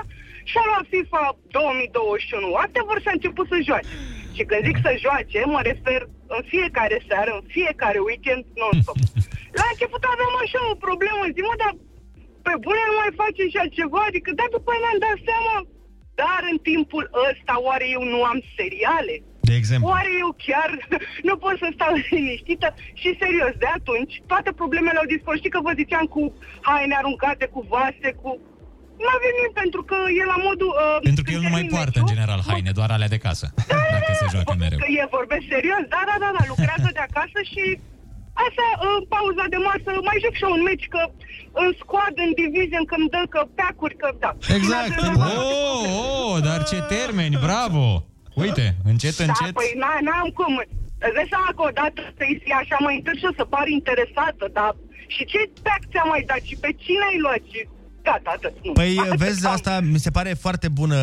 și a luat FIFA 2021. Whatever și a început să joace. Și când zic să joace, mă refer în fiecare seară, în fiecare weekend, non-stop. La început aveam așa o problemă, zic, mă, dar pe bune nu mai face și altceva? Adică, da, după aia mi-am dat seama. Dar în timpul ăsta, oare eu nu am seriale? De exemplu. Oare eu chiar nu pot să stau liniștită? Și serios, de atunci, toate problemele au dispărut. Știi că vă ziceam cu haine aruncate, cu vase, cu... Nu a venit pentru că e la modul... Uh, Pentru că el nu mai poartă, în general, haine, doar alea de casă. Dacă se joacă mereu. Că e vorbesc serios, da, da, da, da, lucrează de acasă și Așa, în pauza de masă, mai joc și eu un meci, că în squad, în division, că îmi dă că peacuri, că da. Exact. Oh, oh, dar ce termeni, bravo! Uite, încet, Da, încet. păi na- n-am cum. Îți dai seama că odată să-i fie așa mai întâi și o să pari interesată, dar și ce pack ți-a mai dat și pe cine ai luat și gata, atât. Nu. Păi Atât vezi, am. asta mi se pare foarte bună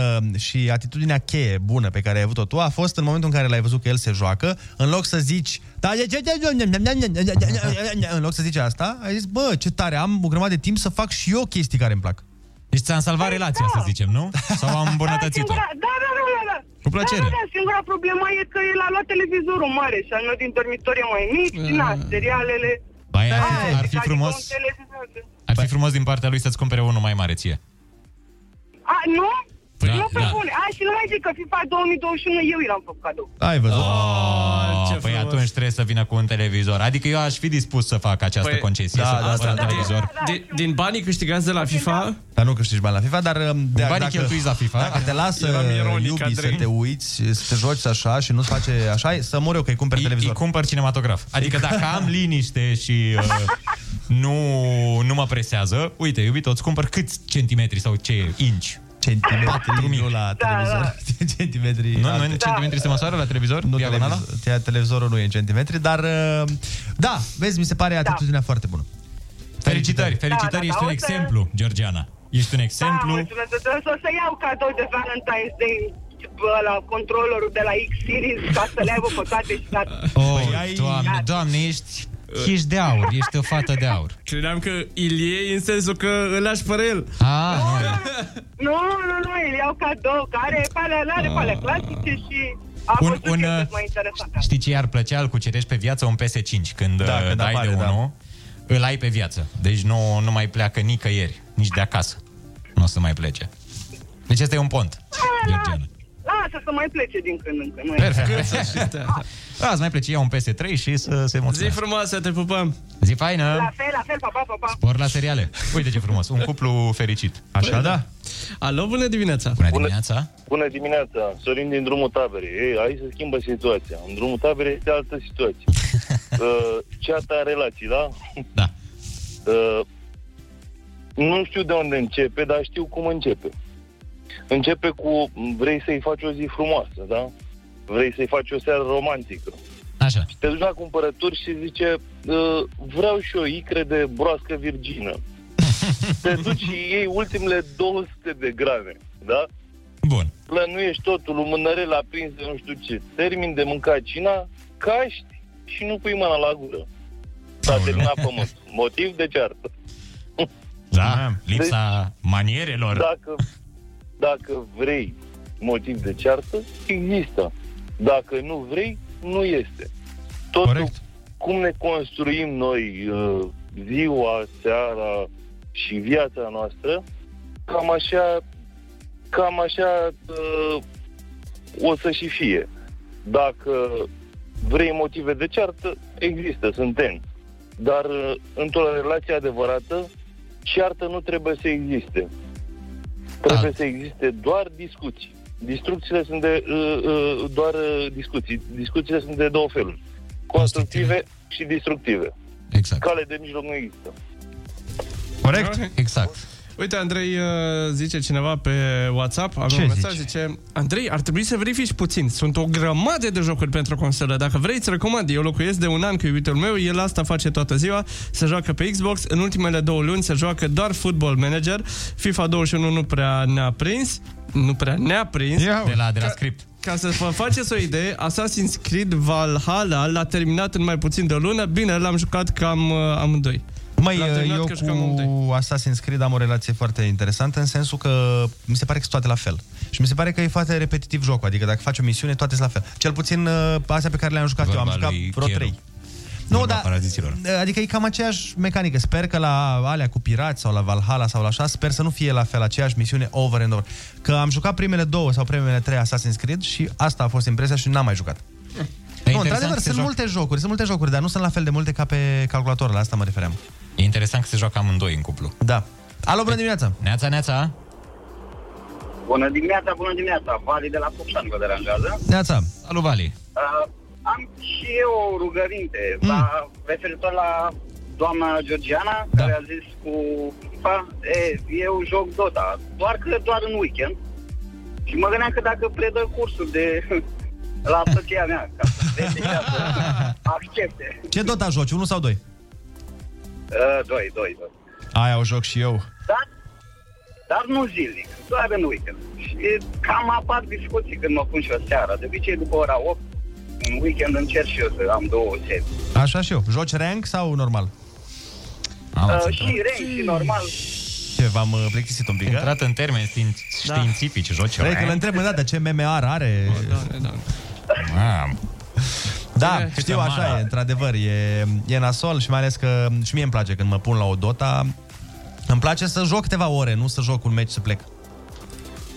și atitudinea cheie bună pe care ai avut-o tu a fost în momentul în care l-ai văzut că el se joacă, în loc să zici "Da, ce- ce- ce- în loc să zici asta, ai zis, bă, ce tare, am o grămadă de timp să fac și eu chestii care îmi plac. Deci ți-am salvat relația, să zicem, nu? Sau am îmbunătățit-o? Da, da, da, da, da. Cu plăcere. Da, da, da, singura problemă e că el a luat televizorul mare și al meu din dormitor e mai mic și na, serialele... Bai, ar fi, Da, ar fi adică frumos, un televizor. ar fi frumos din partea lui să-ți cumpere unul mai mare ție. A, nu? Păi, nu pe da. bune. A, și nu mai zic că FIFA 2021 eu i l-am făcut cadou. Ai văzut. Oh, ce păi frumos. atunci trebuie să vină cu un televizor. Adică eu aș fi dispus să fac această Păi, concesie, da, să da, cumpăr da, un da. televizor. Din, din banii câștigați de la FIFA, Dar nu câștigi bani la FIFA, dar um, de, Banii cheltuiți la FIFA. Dacă te lasă Eram ironic, iubii Andrei. să te uiți, să te joci așa și nu-ți face așa, să mor eu că îi cumperi Îi, îi televizor. cumpăr cinematograf. Adică dacă am liniște și uh, nu, nu mă presează, uite, iubito, îți cumpăr câți centimetri sau ce inci? Centimetri, nu la Da, televizor. centimetri. Nu, nu alte. în centimetri se măsoară la televizor? Nu Diagonala? televizor, televizorul nu e în centimetri, dar uh, da, vezi, mi se pare atitudinea foarte bună. Felicitări, felicitări, Da, da, ești un o să- exemplu, Georgiana. Ești un Da, exemplu. mulțumesc. O să- O să iau cadou de Valentine's Day bă, la controllerul de la X-Series ca să le aibă pe toate și gata. Oh, Păi ai- doamne, doamne, ești, ești de aur, ești o fată de aur. credeam că îl iei în sensul că îl lași pe el. Ah, Nu, nu, nu, îl iau cadou, care e pe alea, are pe alea clasice și a Un- fost un, un, uh, mai interesant. Știi ce i-ar plăcea? Îl cucerești pe viață un PS5 Când, Da, da, când dai apare, de da. unul Îl ai pe viață Deci nu, nu mai pleacă nicăieri Nici de acasă Nu o să mai plece Deci este un pont Georgiana Lasă să mai plece din când în când. nu e? Perfect Da, îți mai plece ia un PS3 și să se Zi mulțumesc frumoasă, te pupăm. Zi faină La fel, la fel, pa, pa, pa, pa. Spor la seriale Uite ce frumos, un cuplu fericit Așa, da? Alo, bună dimineața. Bună dimineața Bună dimineața, Sorin din drumul taberei. Ei, aici se schimbă situația. În drumul taberei este altă situație. uh, ceata în relații, da? Da. Uh, nu știu de unde începe, dar știu cum începe. Începe cu vrei să-i faci o zi frumoasă, da? Vrei să-i faci o seară romantică. Așa Te duci la cumpărături și zice uh, vreau și o icre de broască virgină. Te duci și iei ultimele 200 de grame, da? Bun plănuiești totul, un mânărel aprins de nu știu ce, termin de mâncat cina, caști și nu pui mâna la gură. S-a terminat pământul. Motiv de ceartă. Da, lipsa manierelor Dacă, dacă vrei motiv de ceartă, există. Dacă nu vrei, nu este. Totul, Corect. cum ne construim noi uh, ziua, seara și viața noastră, cam așa, cam așa uh, o să și fie. Dacă vrei motive de ceartă, există, sunt N. Dar uh, într-o relație adevărată, ceartă nu trebuie să existe. Trebuie să existe doar discuții. Discuțiile sunt de uh, uh, doar uh, discuții. Discuțiile sunt de două feluri. Constructive și destructive. Exact Cale de mijloc nu există. Corect? Exact Uite, Andrei uh, zice cineva pe WhatsApp, avem Ce un mesaj, zice? zice Andrei, ar trebui să verifici puțin. Sunt o grămadă de jocuri pentru consolă. Dacă vrei, îți recomand. Eu locuiesc de un an cu iubitul meu, el asta face toată ziua, se joacă pe Xbox. În ultimele două luni se joacă doar Football Manager. FIFA 21 nu prea ne-a prins. Nu prea ne-a prins. De la, de la script Ca să vă faceți o idee, Assassin's Creed Valhalla l-a terminat în mai puțin de o lună. Bine, l-am jucat cam uh, amândoi. Măi, L-am terminat eu că jucam amândoi. cu Assassin's Creed am o relație foarte interesantă în sensul că mi se pare că sunt toate la fel. Și mi se pare că e foarte repetitiv jocul, adică dacă faci o misiune, toate sunt la fel. Cel puțin uh, astea pe care le-am jucat eu, am Vorba jucat lui vreo Chiero. trei. Nu, Vorba dar paraziților. adică e cam aceeași mecanică. Sper că la alea cu pirați sau la Valhalla sau la așa, sper să nu fie la fel aceeași misiune over and over. Că am jucat primele două sau primele trei Assassin's Creed și asta a fost impresia și n-am mai jucat. E Nu, interesant într-adevăr, că se sunt joacă- multe jocuri, sunt multe jocuri, dar nu sunt la fel de multe ca pe calculator, la asta mă refeream. E interesant că se joacă amândoi în cuplu Da. Alo, bună dimineața! Neața, neața Bună dimineața, bună dimineața. Vali de la Focșani vă deranjează. Neața! Salut, Vali Uh, am și eu o rugăminte la, referitor la doamna Georgiana, da. care a zis cu FIFA, e, eu joc Dota, doar că doar în weekend. Și mă gândeam că dacă predă cursuri de la soția mea, ca să vede ea să accepte. Ce Dota joci, 1 sau 2? Uh, doi, doi, doi. Aia o joc și eu. Dar, dar nu zilnic, doar în weekend. Și cam apar discuții când mă pun și o seara. De obicei, după ora 8, în weekend încerc și eu să am două serii. Așa și eu. Joci rank sau normal? Uh, și rank, și normal. Ce, v-am uh, plictisit un pic, a? Intrat în termeni știin- științifici, joci Vrei că rank? le întreb dată ce MMR are? Da, da. Mam. Da, Ce știu, câtă așa mana. e, într-adevăr, e, e nasol și mai ales că și mie îmi place când mă pun la o Dota, îmi place să joc câteva ore, nu să joc un meci să plec.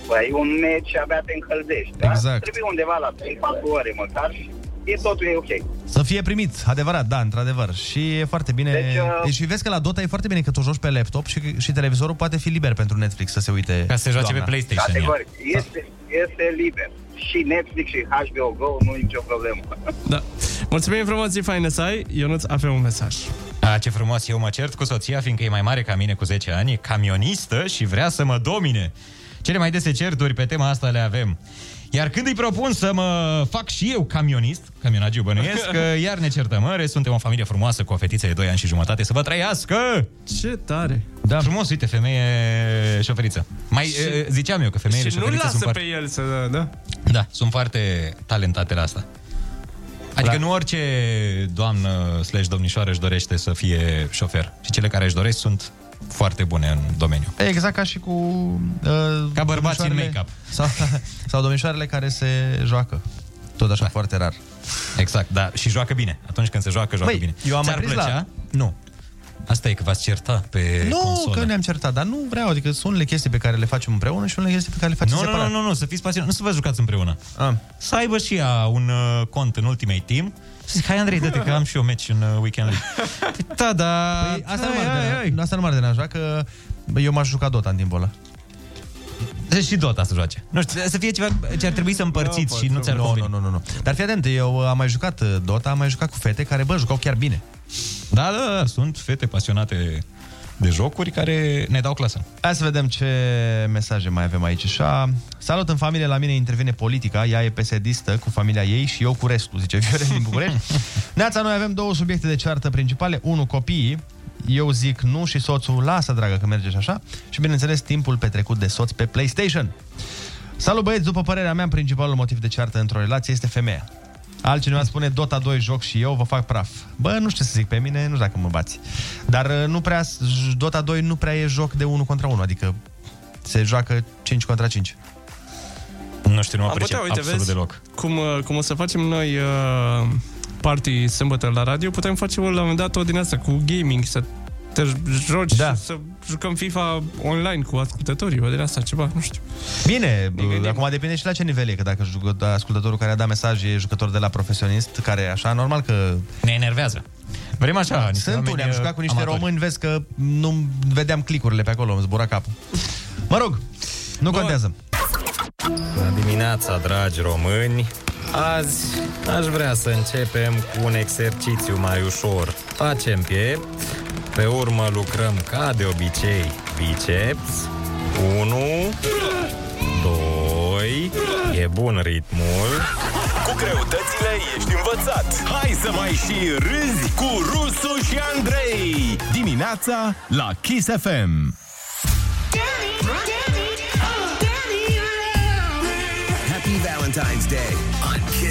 Păi, un meci abia te încălzești, da? Exact. Trebuie undeva la 3-4 ore măcar și e totul e ok. Să fie primit, adevărat, da, într-adevăr. Și e foarte bine. Deci, uh, Deci, și vezi că la Dota e foarte bine că tu joci pe laptop și, și televizorul poate fi liber pentru Netflix să se uite. Ca să se joace doamna. pe PlayStation. Categoric, este, este liber. Și Netflix și HBO Go, nu e nicio problemă. Da. Mulțumim frumos, zi faină să ai. Ionuț, avem un mesaj. A, ce frumos, eu mă cert cu soția, fiindcă e mai mare ca mine cu 10 ani, e camionistă și vrea să mă domine. Cele mai dese certuri pe tema asta le avem. Iar când îi propun să mă fac și eu camionist, camionagiu bănuiesc, că iar ne certăm. În rest, suntem o familie frumoasă cu o fetiță de 2 ani și jumătate. Să vă trăiască! Ce tare! Da. Frumos, uite, femeie șoferiță. Mai Și- e, ziceam eu că femeile și nu șoferițe lasă sunt pe foarte... el să... Da? Da, sunt foarte talentate la asta. Adică da. nu orice doamnă slash domnișoară își dorește să fie șofer. Și cele care își doresc sunt foarte bune în domeniu. E exact ca și cu... Uh, Ca bărbații în domnișoarele- make-up. Sau, sau domnișoarele care se joacă. Tot așa, da. foarte rar. Exact, da. Și joacă bine. Atunci când se joacă, joacă Băi, bine. eu am mai Ți-ar prins plăcea? la... Nu. Asta e că v-ați certat pe Nu, consolă. că ne-am certat, dar nu vreau. Adică sunt unele chestii pe care le facem împreună și unele chestii pe care le facem Nu, nu, separat. nu, nu, nu, să fiți pasionat. Nu să vă jucați împreună. Ah. Să aibă și ea un uh, cont în Ultimate Team. Să zic, hai Andrei, dă-te că am și eu meci în uh, Weekend League. da, da. Păi, asta, nu m-ar deranja, asta nu m-ar deranja, că bă, eu m-aș juca Dota în timpul ăla. Deci și Dota să joace. Nu știu, să fie ceva ce ar trebui să împărțiți și nu ți-ar nu, conveni. nu, nu, nu. Dar fii atent, eu am mai jucat uh, Dota, am mai jucat cu fete care, bă, jucau chiar bine. Da, da, da, sunt fete pasionate de jocuri care ne dau clasă. Hai să vedem ce mesaje mai avem aici. Așa, salut în familie, la mine intervine politica, ea e psd cu familia ei și eu cu restul, zice Viorel din București. Neața, noi avem două subiecte de ceartă principale. Unul, copiii. Eu zic nu și soțul, lasă, dragă, că merge și așa. Și, bineînțeles, timpul petrecut de soț pe PlayStation. Salut, băieți! După părerea mea, principalul motiv de ceartă într-o relație este femeia. Altcineva spune Dota 2 joc și eu, vă fac praf. Bă, nu știu ce să zic pe mine, nu știu dacă mă bați. Dar uh, nu prea, Dota 2 nu prea e joc de 1 contra 1, adică se joacă 5 contra 5. Nu știu, nu Am putea, uite, vezi, Cum, uh, cum o să facem noi uh, party sâmbătă la radio, putem face la un moment dat o din asta cu gaming, să te joci, da. să jucăm FIFA online cu ascultătorii, o din asta, ceva, nu știu. Bine, uh, acum depinde și la ce nivel e, că dacă jucă- ascultătorul care a dat mesaj e jucător de la profesionist, care e așa, normal că... Ne enervează. Vrem așa, niște Sunt oameni, unii, am jucat cu niște amatori. români, vezi că nu vedeam clicurile pe acolo, îmi zbura capul. Mă rog, nu contează. Bună dimineața, dragi români! Azi aș vrea să începem cu un exercițiu mai ușor. Facem piept, pe urmă lucrăm ca de obicei biceps. 1, 2, e bun ritmul. Cu greutățile ești învățat. Hai să mai și râzi cu Rusu și Andrei. Dimineața la Kiss FM. Happy Valentine's Day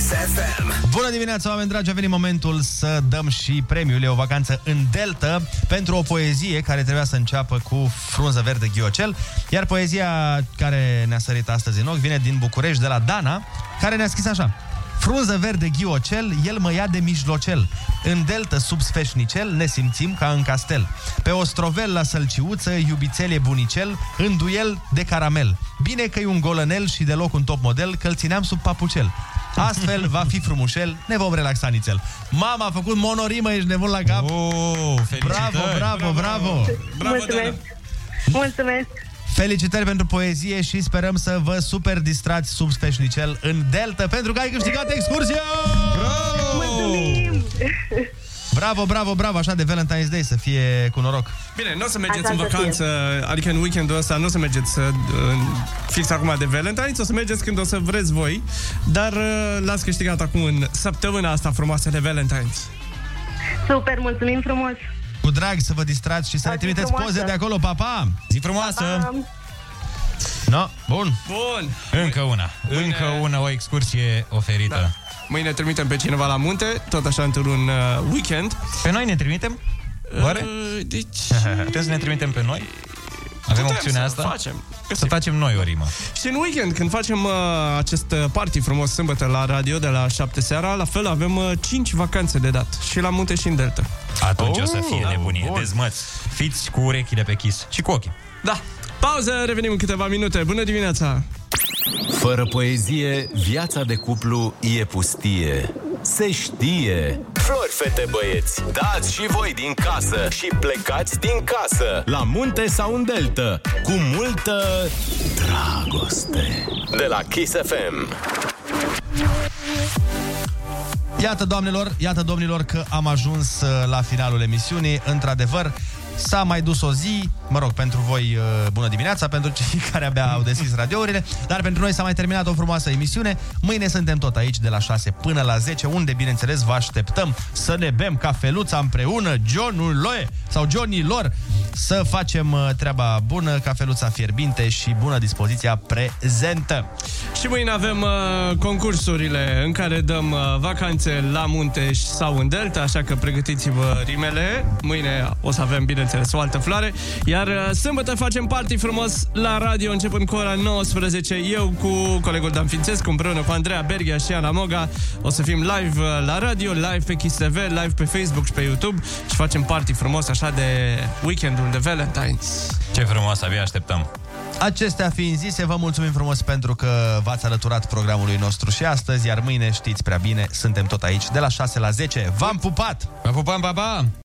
on Kiss FM. Bună dimineața, oameni dragi! A venit momentul să dăm și premiul. E o vacanță în Delta pentru o poezie care trebuia să înceapă cu frunză verde ghiocel. Iar poezia care ne-a sărit astăzi în ochi vine din București, de la Dana, care ne-a scris așa. Frunză verde ghiocel, el mă ia de mijlocel. În deltă sub sfeșnicel ne simțim ca în castel. Pe ostrovel la sălciuță, iubițel e bunicel, în duel de caramel. Bine că e un golănel și deloc un top model, că-l țineam sub papucel. Astfel va fi frumușel, ne vom relaxa nițel. Mama a făcut monorimă, ești nebun la cap. Oh, bravo, bravo, bravo, bravo. Mulțumesc! Mulțumesc! Felicitări pentru poezie și sperăm să vă super distrați sub sfeșnicel în Delta pentru că ai câștigat excursia! Bravo! Bravo, bravo, bravo, așa de Valentine's Day să fie cu noroc. Bine, nu o să mergeți Așa în să vacanță, adică în weekendul ăsta nu o să mergeți uh, în, fix acum de Valentine's, o să mergeți când o să vreți voi, dar uh, l-ați câștigat acum în săptămâna asta frumoasă de Valentine's. Super, mulțumim frumos! Cu drag să vă distrați și să ne trimiteți frumoasă. poze de acolo, papa! Zi frumoasă! Um, No, bun. Bun. Încă una. Încă una, o excursie oferită. Da. Mâine trimitem pe cineva la munte, tot așa într-un uh, weekend. Pe noi ne trimitem? Oare? Uh, deci... Putem să ne trimitem pe noi? Avem Putem opțiunea să asta? facem. Să facem noi o rimă. Și în weekend, când facem uh, acest uh, party frumos sâmbătă la radio de la 7 seara, la fel avem uh, 5 vacanțe de dat. Și la munte și în delta. Atunci Oh, o să fie nebunie. bun. Dezmăți. Fiți cu urechile pe chis. Și cu ochii. Da. Pauză, revenim în câteva minute. Bună dimineața! Fără poezie, viața de cuplu e pustie. Se știe. Flori, fete, băieți, dați și voi din casă și plecați din casă la munte sau în delta cu multă dragoste. De la Kiss FM. Iată, doamnelor, iată, domnilor, că am ajuns uh, la finalul emisiunii. Într-adevăr, s-a mai dus o zi, mă rog, pentru voi uh, bună dimineața, pentru cei care abia au deschis radiourile, dar pentru noi s-a mai terminat o frumoasă emisiune. Mâine suntem tot aici de la 6 până la 10, unde, bineînțeles, vă așteptăm să ne bem cafeluța împreună, Johnul Loe sau Johnny lor, să facem uh, treaba bună, cafeluța fierbinte și bună dispoziția prezentă. Și mâine avem uh, concursurile în care dăm uh, vacanțe la munte și- sau în delta, așa că pregătiți-vă rimele. Mâine o să avem, bineînțeles, o altă floare. Iar uh, sâmbătă facem party frumos la radio, începând cu ora 19. Eu cu colegul Dan Fințescu, împreună cu Andreea Berghia și Ana Moga, o să fim live uh, la radio, live pe Kiss TV, live pe Facebook și pe YouTube și facem party frumos așa de weekendul de Valentine's. Ce frumos, abia așteptăm. Acestea fiind zise, vă mulțumim frumos pentru că v-ați alăturat programului nostru și astăzi, iar mâine știți prea bine, suntem tot aici de la 6 la 10. V-am pupat! Vă pupăm, pa, pa!